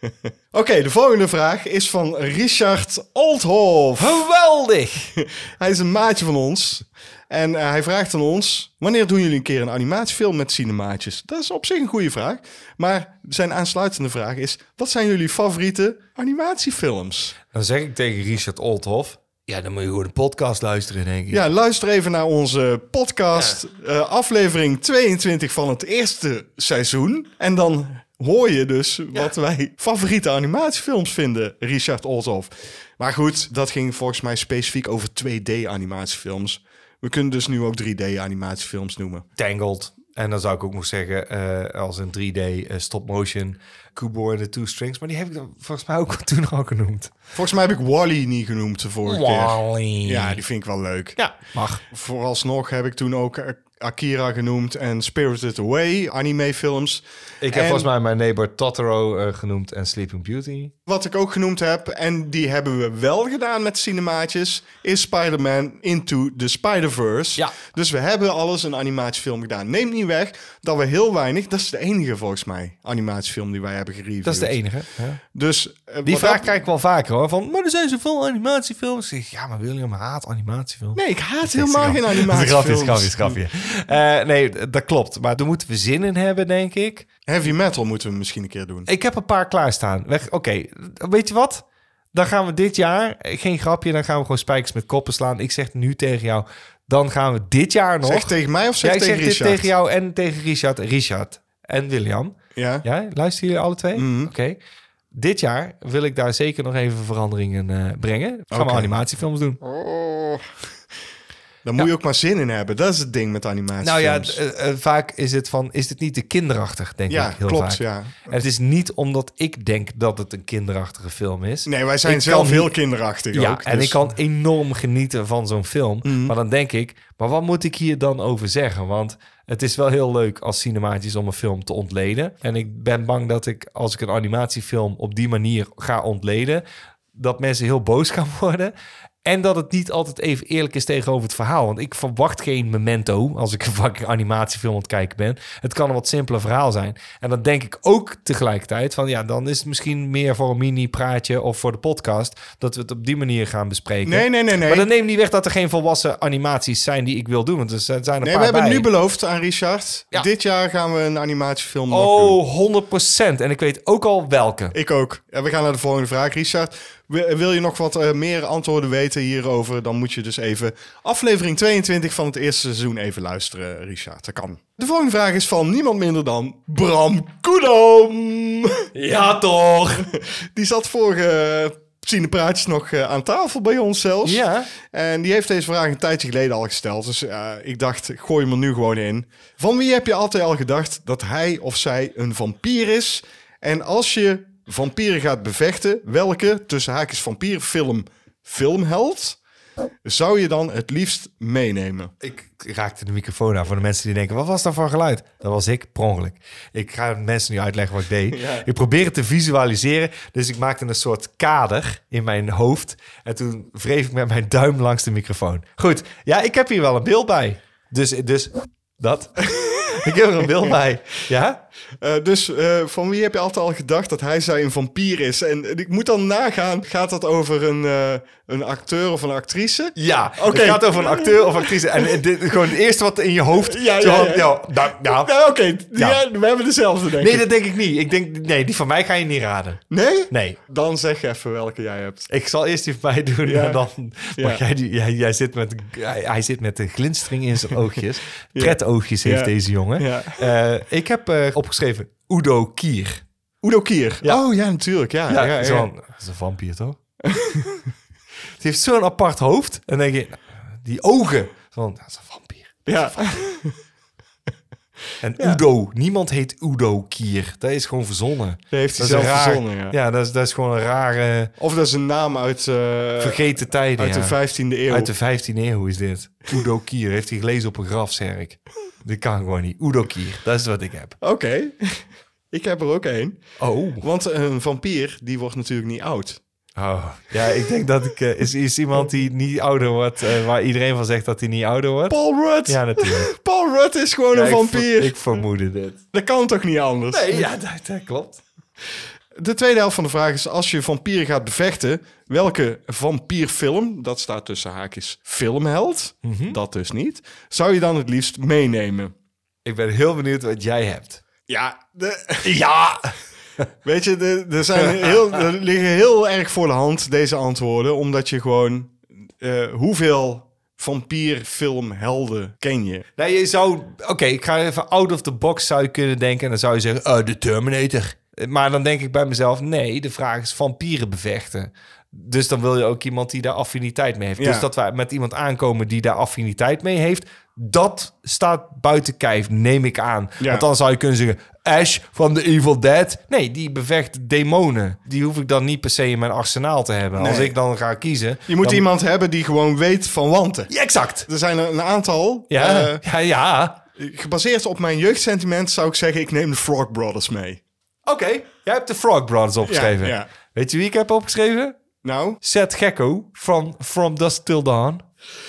*laughs* Oké, de volgende vraag is van Richard Oldhoff. Geweldig! *laughs* Hij is een maatje van ons. En eh, hij vraagt aan ons: wanneer doen jullie een keer een animatiefilm met cinemaatjes? Dat is op zich een goede vraag. Maar zijn aansluitende vraag is: wat zijn jullie favoriete animatiefilms? Dan zeg ik tegen Richard Oldhoff... Ja, dan moet je gewoon een podcast luisteren, denk ik. Ja, luister even naar onze podcast, eh, aflevering 22 van het eerste seizoen. En dan hoor je dus wat wij favoriete animatiefilms vinden, Richard Olshoff. Maar goed, dat ging volgens mij specifiek over 2D-animatiefilms. We kunnen dus nu ook 3D-animatiefilms noemen. Tangled. En dan zou ik ook nog zeggen, eh, als een 3D eh, stop-motion Kubo en de Two Strings. Maar die heb ik dan volgens mij ook toen al genoemd. Volgens mij heb ik Wally niet genoemd de vorige keer. Ja, die vind ik wel leuk. Ja, mag. Vooralsnog heb ik toen ook eh, Akira genoemd en Spirited Away, anime-films. Ik heb En- volgens mij mijn neighbor Totoro genoemd en Sleeping Beauty. Wat ik ook genoemd heb, en die hebben we wel gedaan met cinemaatjes, is Spider-Man Into the Spider-Verse. Ja. Dus we hebben alles een animatiefilm gedaan. Neemt niet weg dat we heel weinig, dat is de enige volgens mij, animatiefilm die wij hebben gereviewd. Dat is de enige. Ja. Dus, eh, Die vraag dat- krijg ik wel vaker hoor. Van, maar er zijn zoveel animatiefilms. Ik zeg, ja, maar William haat animatiefilms. Nee, ik haat helemaal geen *laughs* animatiefilms. Grapje, grapje, grapje. Eh, nee, dat klopt. Maar daar moeten we zin in hebben, denk ik. Heavy metal moeten we misschien een keer doen. Ik heb een paar klaarstaan. Weg- Oké, weet je wat? Dan gaan we dit jaar, geen grapje, dan gaan we gewoon spijkers met koppen slaan. Ik zeg nu tegen jou, dan gaan we dit jaar nog... Zeg tegen mij of zeg ja, ik tegen zeg dit tegen jou en tegen Richard. Richard en William. Ja. Ja, luisteren jullie alle twee? Mhm. Oké. Dit jaar wil ik daar zeker nog even veranderingen eh, brengen. Gaan we animatiefilms doen. Oh. Daar moet je ook maar zin in hebben. Dat is het ding met animatiefilms. Nou ja, eh, eh, vaak is het van, is het niet te kinderachtig, denk ja, ik heel klopt, vaak. ja. En het is niet omdat ik denk dat het een kinderachtige film is. Nee, wij zijn Ik zelf heel kinderachtig Ja, ook. en dus- ik kan enorm genieten van zo'n film. Mhm. Maar dan denk ik, maar wat moet ik hier dan over zeggen? Want het is wel heel leuk als cinematisch om een film te ontleden. En ik ben bang dat ik, als ik een animatiefilm op die manier ga ontleden, dat mensen heel boos *laughs* gaan worden. En dat het niet altijd even eerlijk is tegenover het verhaal. Want ik verwacht geen memento als ik een fucking animatiefilm aan het kijken ben. Het kan een wat simpeler verhaal zijn. En dan denk ik ook tegelijkertijd van... ja, dan is het misschien meer voor een mini-praatje of voor de podcast... dat we het op die manier gaan bespreken. Nee, nee, nee, nee. Maar dat neemt niet weg dat er geen volwassen animaties zijn die ik wil doen. Want er zijn er Nee, we hebben bij. nu beloofd aan Richard. Ja. Dit jaar gaan we een animatiefilm nog doen. Oh, 100% En ik weet ook al welke. Ik ook. En we gaan naar de volgende vraag. Richard, wil je nog wat eh, meer antwoorden weten hierover? Dan moet je dus even aflevering 22 van het eerste seizoen even luisteren, Richard. Dat kan. De volgende vraag is van niemand minder dan Bram Koedam. Ja, toch? *laughs* Die zat vorige Cinepraatjes nog eh, aan tafel bij ons zelfs. Ja. En die heeft deze vraag een tijdje geleden al gesteld. Dus eh, ik dacht, gooi hem er nu gewoon in. Van wie heb je altijd al gedacht dat hij of zij een vampier is? En als je vampieren gaat bevechten, welke tussen haakjes vampierfilm filmheld zou je dan het liefst meenemen? Ik raakte de microfoon aan voor de mensen die denken... wat was dat voor geluid? Dat was ik, per ongeluk. Ik ga mensen nu uitleggen wat ik deed. *laughs* Ik probeer het te visualiseren. Dus ik maakte een soort kader in mijn hoofd. En toen wreef ik met mijn duim langs de microfoon. Goed, ja, ik heb hier wel een beeld bij. Dus, dus dat. *laughs* ik heb er een beeld bij. Ja? Eh, dus eh, van wie heb je altijd al gedacht dat hij zij een vampier is? En ik moet dan nagaan, gaat dat over een, eh, een acteur of een actrice? Ja, Oké. het gaat over een acteur of actrice. En dit, gewoon het eerste wat in je hoofd... Ja, ja, ja. ja, oké, we hebben dezelfde, denk Nee, ik. dat denk ik niet. Ik denk, nee, die van mij ga je niet raden. Nee? Nee. Dan zeg even welke jij hebt. Ik zal eerst die van mij doen Ja. en dan mag jij die. Jij, jij zit met, hij, hij zit met een glinstering in zijn *laughs* oogjes. Pretoogjes heeft Ja. deze jongen. Ja. Eh, ik heb eh, opgeschreven Udo Kier. Udo Kier. Ja. Oh ja, natuurlijk. Ja, ja, ja, zo'n- dat is een vampier toch? *laughs* Het heeft zo'n apart hoofd. En dan denk je, die ogen. Van, dat is een vampier. Ja. *laughs* En Udo, niemand heet Udo Kier. Dat is gewoon verzonnen. Dat heeft hij Dat zelf raar- verzonnen, ja. Dat is, dat is gewoon een rare Of dat is een naam uit, eh, vergeten tijden. uit de 15e eeuw. Uit de 15e eeuw is dit. Udo Kier heeft hij gelezen op een grafzerk. Dit kan gewoon niet. Udo Kier, dat is wat ik heb. Oké. *laughs* ik heb er ook één. Oh. Want een vampier, die wordt natuurlijk niet oud. oh. Ja, ik denk dat ik... eh, is, is iemand die niet ouder wordt, eh, waar iedereen van zegt dat hij niet ouder wordt? Paul Rudd. Ja, natuurlijk. *laughs* Paul Rudd is gewoon Ja, een ik ver- vampier. Ik, vermoedde dit. Dat kan toch niet anders? Nee, ja, dat, dat klopt. De tweede helft van de vraag is: als je vampieren gaat bevechten, welke vampierfilm, dat staat tussen haakjes filmheld, Mhm. dat dus niet, zou je dan het liefst meenemen? Ik ben heel benieuwd wat jij hebt. Ja, de, *laughs* Ja! weet je, er, zijn heel, er liggen heel erg voor de hand deze antwoorden, omdat je gewoon eh, hoeveel vampierfilmhelden ken je? Nou, je zou... Oké, ik ga even out of the box zou je kunnen denken. En dan zou je zeggen, eh, de Terminator. Maar dan denk ik bij mezelf, nee, de vraag is vampieren bevechten. Dus dan wil je ook iemand die daar affiniteit mee heeft. Ja. Dus dat wij met iemand aankomen die daar affiniteit mee heeft, dat staat buiten kijf, neem ik aan. Ja. Want dan zou je kunnen zeggen, Ash van The Evil Dead. Nee, die bevecht demonen. Die hoef ik dan niet per se in mijn arsenaal te hebben. Als ik dan ga kiezen... Je moet dan- iemand hebben die gewoon weet van wanten. Ja, exact. Er zijn er een aantal. Ja, eh, ja, ja. gebaseerd op mijn jeugdsentiment zou ik zeggen, ik neem de Frog Brothers mee. Oké, jij hebt de Frog Brothers opgeschreven. Ja, ja. Weet je wie ik heb opgeschreven? Nou, Seth Gecko van From Dusk Till Dawn.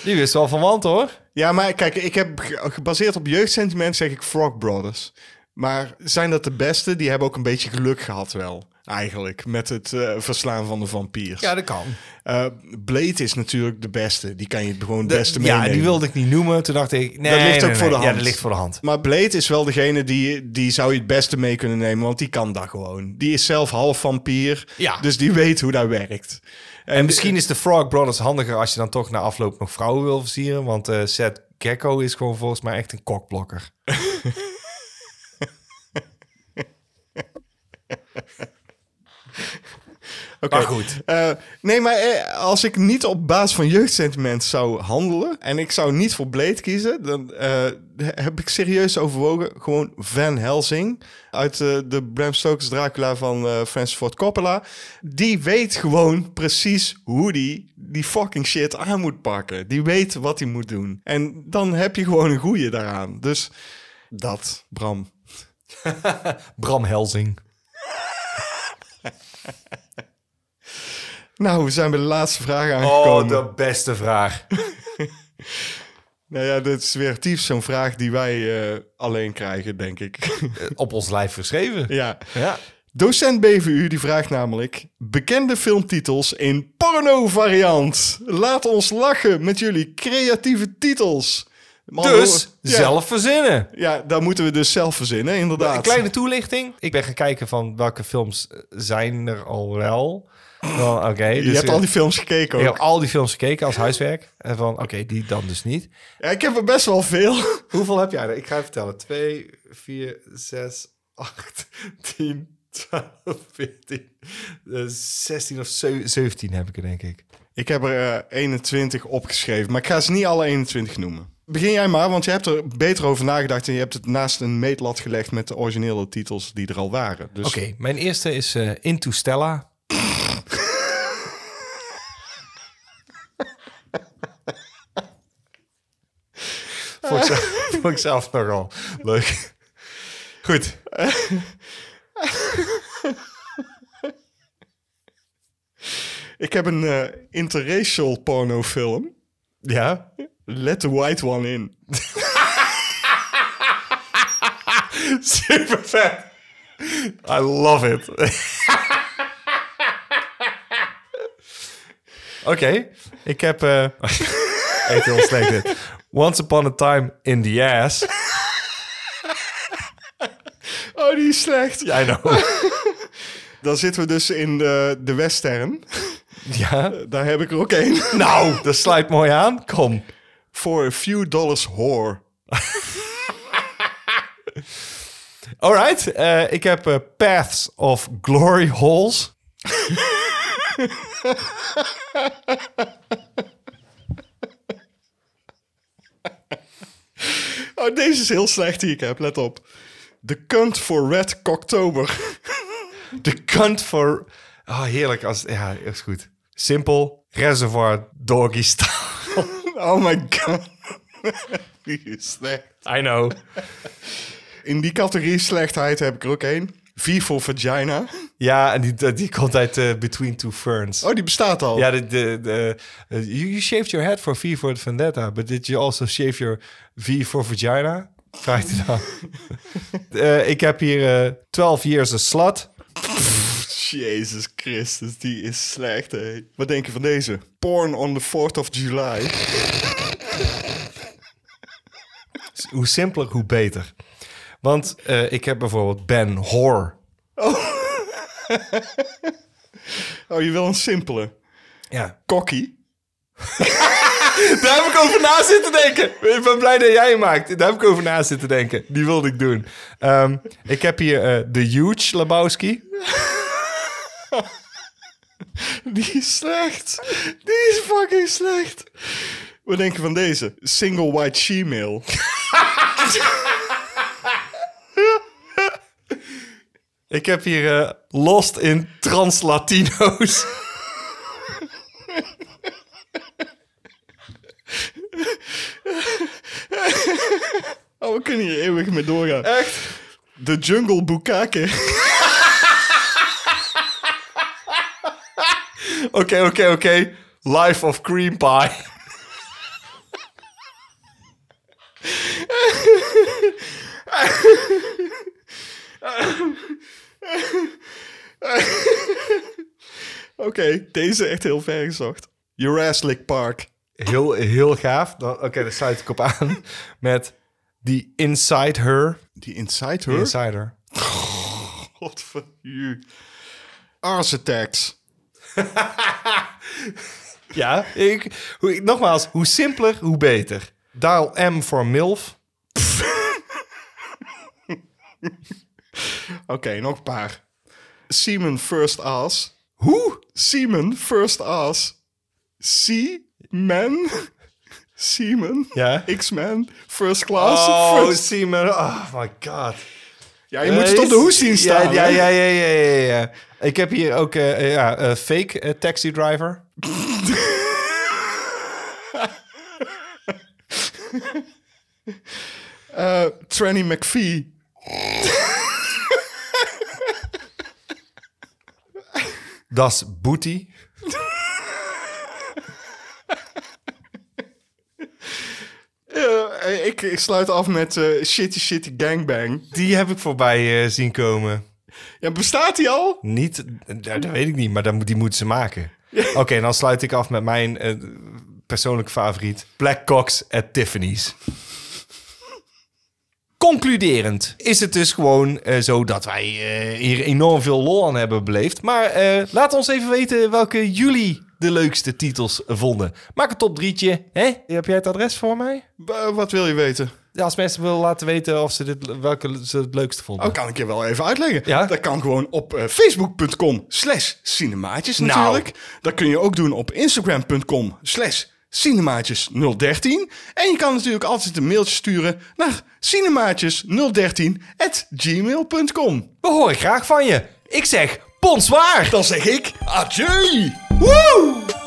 Die wist wel van want hoor. ja, maar kijk, ik heb ge- gebaseerd op jeugdsentiment zeg ik Frog Brothers. Maar zijn dat de beste? Die hebben ook een beetje geluk gehad wel, eigenlijk, met het eh, verslaan van de vampiers. dat kan. Eh, Blade is natuurlijk de beste. Die kan je gewoon het beste ja, meenemen. die wilde ik niet noemen. Toen dacht ik, nee, Dat ligt nee, ook voor de Ja, hand. dat ligt voor de hand. Maar Blade is wel degene die, die zou je het beste mee kunnen nemen, want die kan dat gewoon. Die is zelf half vampier, Ja. dus die weet hoe dat werkt. En misschien is de Frog Brothers handiger als je dan toch na afloop nog vrouwen wil versieren. Want eh Seth Gecko is gewoon volgens mij echt een kokblokker. *laughs* Maar goed. Eh, nee, maar eh, als ik niet op basis van jeugdsentiment zou handelen en ik zou niet voor Blade kiezen, dan eh, heb ik serieus overwogen gewoon Van Helsing uit de Bram Stoker's Dracula van Francis Ford Coppola. Die weet gewoon precies hoe die die fucking shit aan moet pakken. Die weet wat hij moet doen. En dan heb je gewoon een goeie daaraan. Dus dat, Bram. *laughs* Bram Helsing. *laughs* Nou, we zijn bij de laatste vraag aangekomen. Oh, de beste vraag. *laughs* Nou ja, dit is weer typisch zo'n vraag die wij eh, alleen krijgen, denk ik. Op ons lijf geschreven. ja. Ja. Docent BVU die vraagt namelijk... Bekende filmtitels in porno-variant. Laat ons lachen met jullie creatieve titels. Man, Dus ja, zelf verzinnen. Ja, dat moeten we dus zelf verzinnen, inderdaad. Een kleine toelichting. Ik ben gaan kijken van welke films eh, zijn er al wel. Oké, Je dus hebt al die films gekeken ik ook. heb al die films gekeken als huiswerk. En van, oké, die dan dus niet. Ja, ik heb er best wel veel. *laughs* Hoeveel heb jij er? Ik ga even vertellen. 2, 4, 6, 8, 10, 12, 14, 16 of 17 heb ik er, denk ik. Ik heb er eh, 21 opgeschreven, maar ik ga ze niet alle 21 noemen. Begin jij maar, want je hebt er beter over nagedacht... en je hebt het naast een meetlat gelegd met de originele titels die er al waren. Dus Oké, mijn eerste is eh Into Stella. Vond, ik zelf, *laughs* vond ik zelf nogal leuk. Goed. ik heb een eh, interracial pornofilm. Ja? Let the white one in. *laughs* Super vet. I love it. *laughs* Oké, ik heb... eh Echt heel slecht dit. Once Upon a Time in the Ass. *laughs* Oh, die is slecht. I know. *laughs* Dan zitten we dus in de, de western. *laughs* Ja? Daar heb ik er ook één. Nou, dat sluit mooi aan. Kom. For a few dollars whore. Alright, eh, ik heb eh, Paths of Glory Holes. Oh, deze is heel slecht die ik heb. Let op. The cunt for red cocktober. The *laughs* Cunt for... Oh, heerlijk. Als, ja, is goed. Simpel. Reservoir Doggy Style. *laughs* Oh my god. *laughs* Die is slecht. I know. In die categorie slechtheid heb ik er ook één. V for vagina. Ja, en die, die komt uit eh, Between Two Ferns. Oh, die bestaat al. Ja, de, de, de, eh, you, shaved your head for V for Vendetta, but did you also shave your V for vagina? Vraagt hij dan. *laughs* Eh, ik heb hier eh 12 Years a Slut. Jezus Christus, die is slecht. Wat denk je van deze? Porn on the 4th of July. Hoe simpeler, hoe beter. Want eh, ik heb bijvoorbeeld Ben Hor. *laughs* Oh, je wil een simpele. Ja. Kokkie. *laughs* Daar heb ik over na zitten denken. Ik ben blij dat jij hem maakt. Daar heb ik over na zitten denken. Die wilde ik doen. Ehm, ik heb hier eh The Huge Lebowski. *laughs* Die is slecht. Die is fucking slecht. Wat denk je van deze? Single white she-mail. Ik heb hier eh, Lost in Translatino's. *laughs* Oh, we kunnen hier eeuwig mee doorgaan. Echt? De Jungle Bukake. Oké, oké, oké. Life of Cream Pie. *laughs* *laughs* Oké, deze echt heel ver gezocht. Jurassic Park. Heel, heel gaaf. Oké, daar sluit ik op aan. *laughs* Met die Inside Her. Die Inside Her? Insider. *laughs* God u. Ars Attacks. Ja, ik, hoe, nogmaals, hoe simpeler, hoe beter. Dial M voor MILF. *laughs* Oké, nog een paar. Seaman First Ass. Hoe? Seaman First Ass. Seaman? *laughs* Seaman? Ja. X-Men? First Class? Oh, First- Simon. Oh my god. Ja, je moet het op de hoes zien staan. Ja, ja, ja, ja, ja, ja. Ik heb hier ook eh, ja, eh, fake eh, taxi driver. *laughs* Eh, Tranny McPhee. Das Booty. Eh, ik, ik sluit af met eh, Shitty Shitty Gangbang. Die heb ik voorbij eh, zien komen. Ja, bestaat die al? Niet, dat weet ik niet, maar dan, die moeten ze maken. Oké, dan sluit ik af met mijn persoonlijke favoriet. Black Cox at Tiffany's. Concluderend is het dus gewoon eh, zo dat wij eh, hier enorm veel lol aan hebben beleefd. Maar eh, laat ons even weten welke jullie de leukste titels vonden. Maak een top drietje. Hè? Heb jij het adres voor mij? Wa- wat wil je weten? Ja, als mensen willen laten weten of ze dit, welke ze het leukste vonden. Oh, kan ik je wel even uitleggen. Ja? Dat kan gewoon op facebook.com slash cinemaatjes Nou. natuurlijk. Dat kun je ook doen op instagram.com slash cinemaatjes 013. En je kan natuurlijk altijd een mailtje sturen naar cinemaatjes013 at gmail.com. We horen graag van je. Ik zeg, bonsoir. Dan zeg ik adieu! Woe!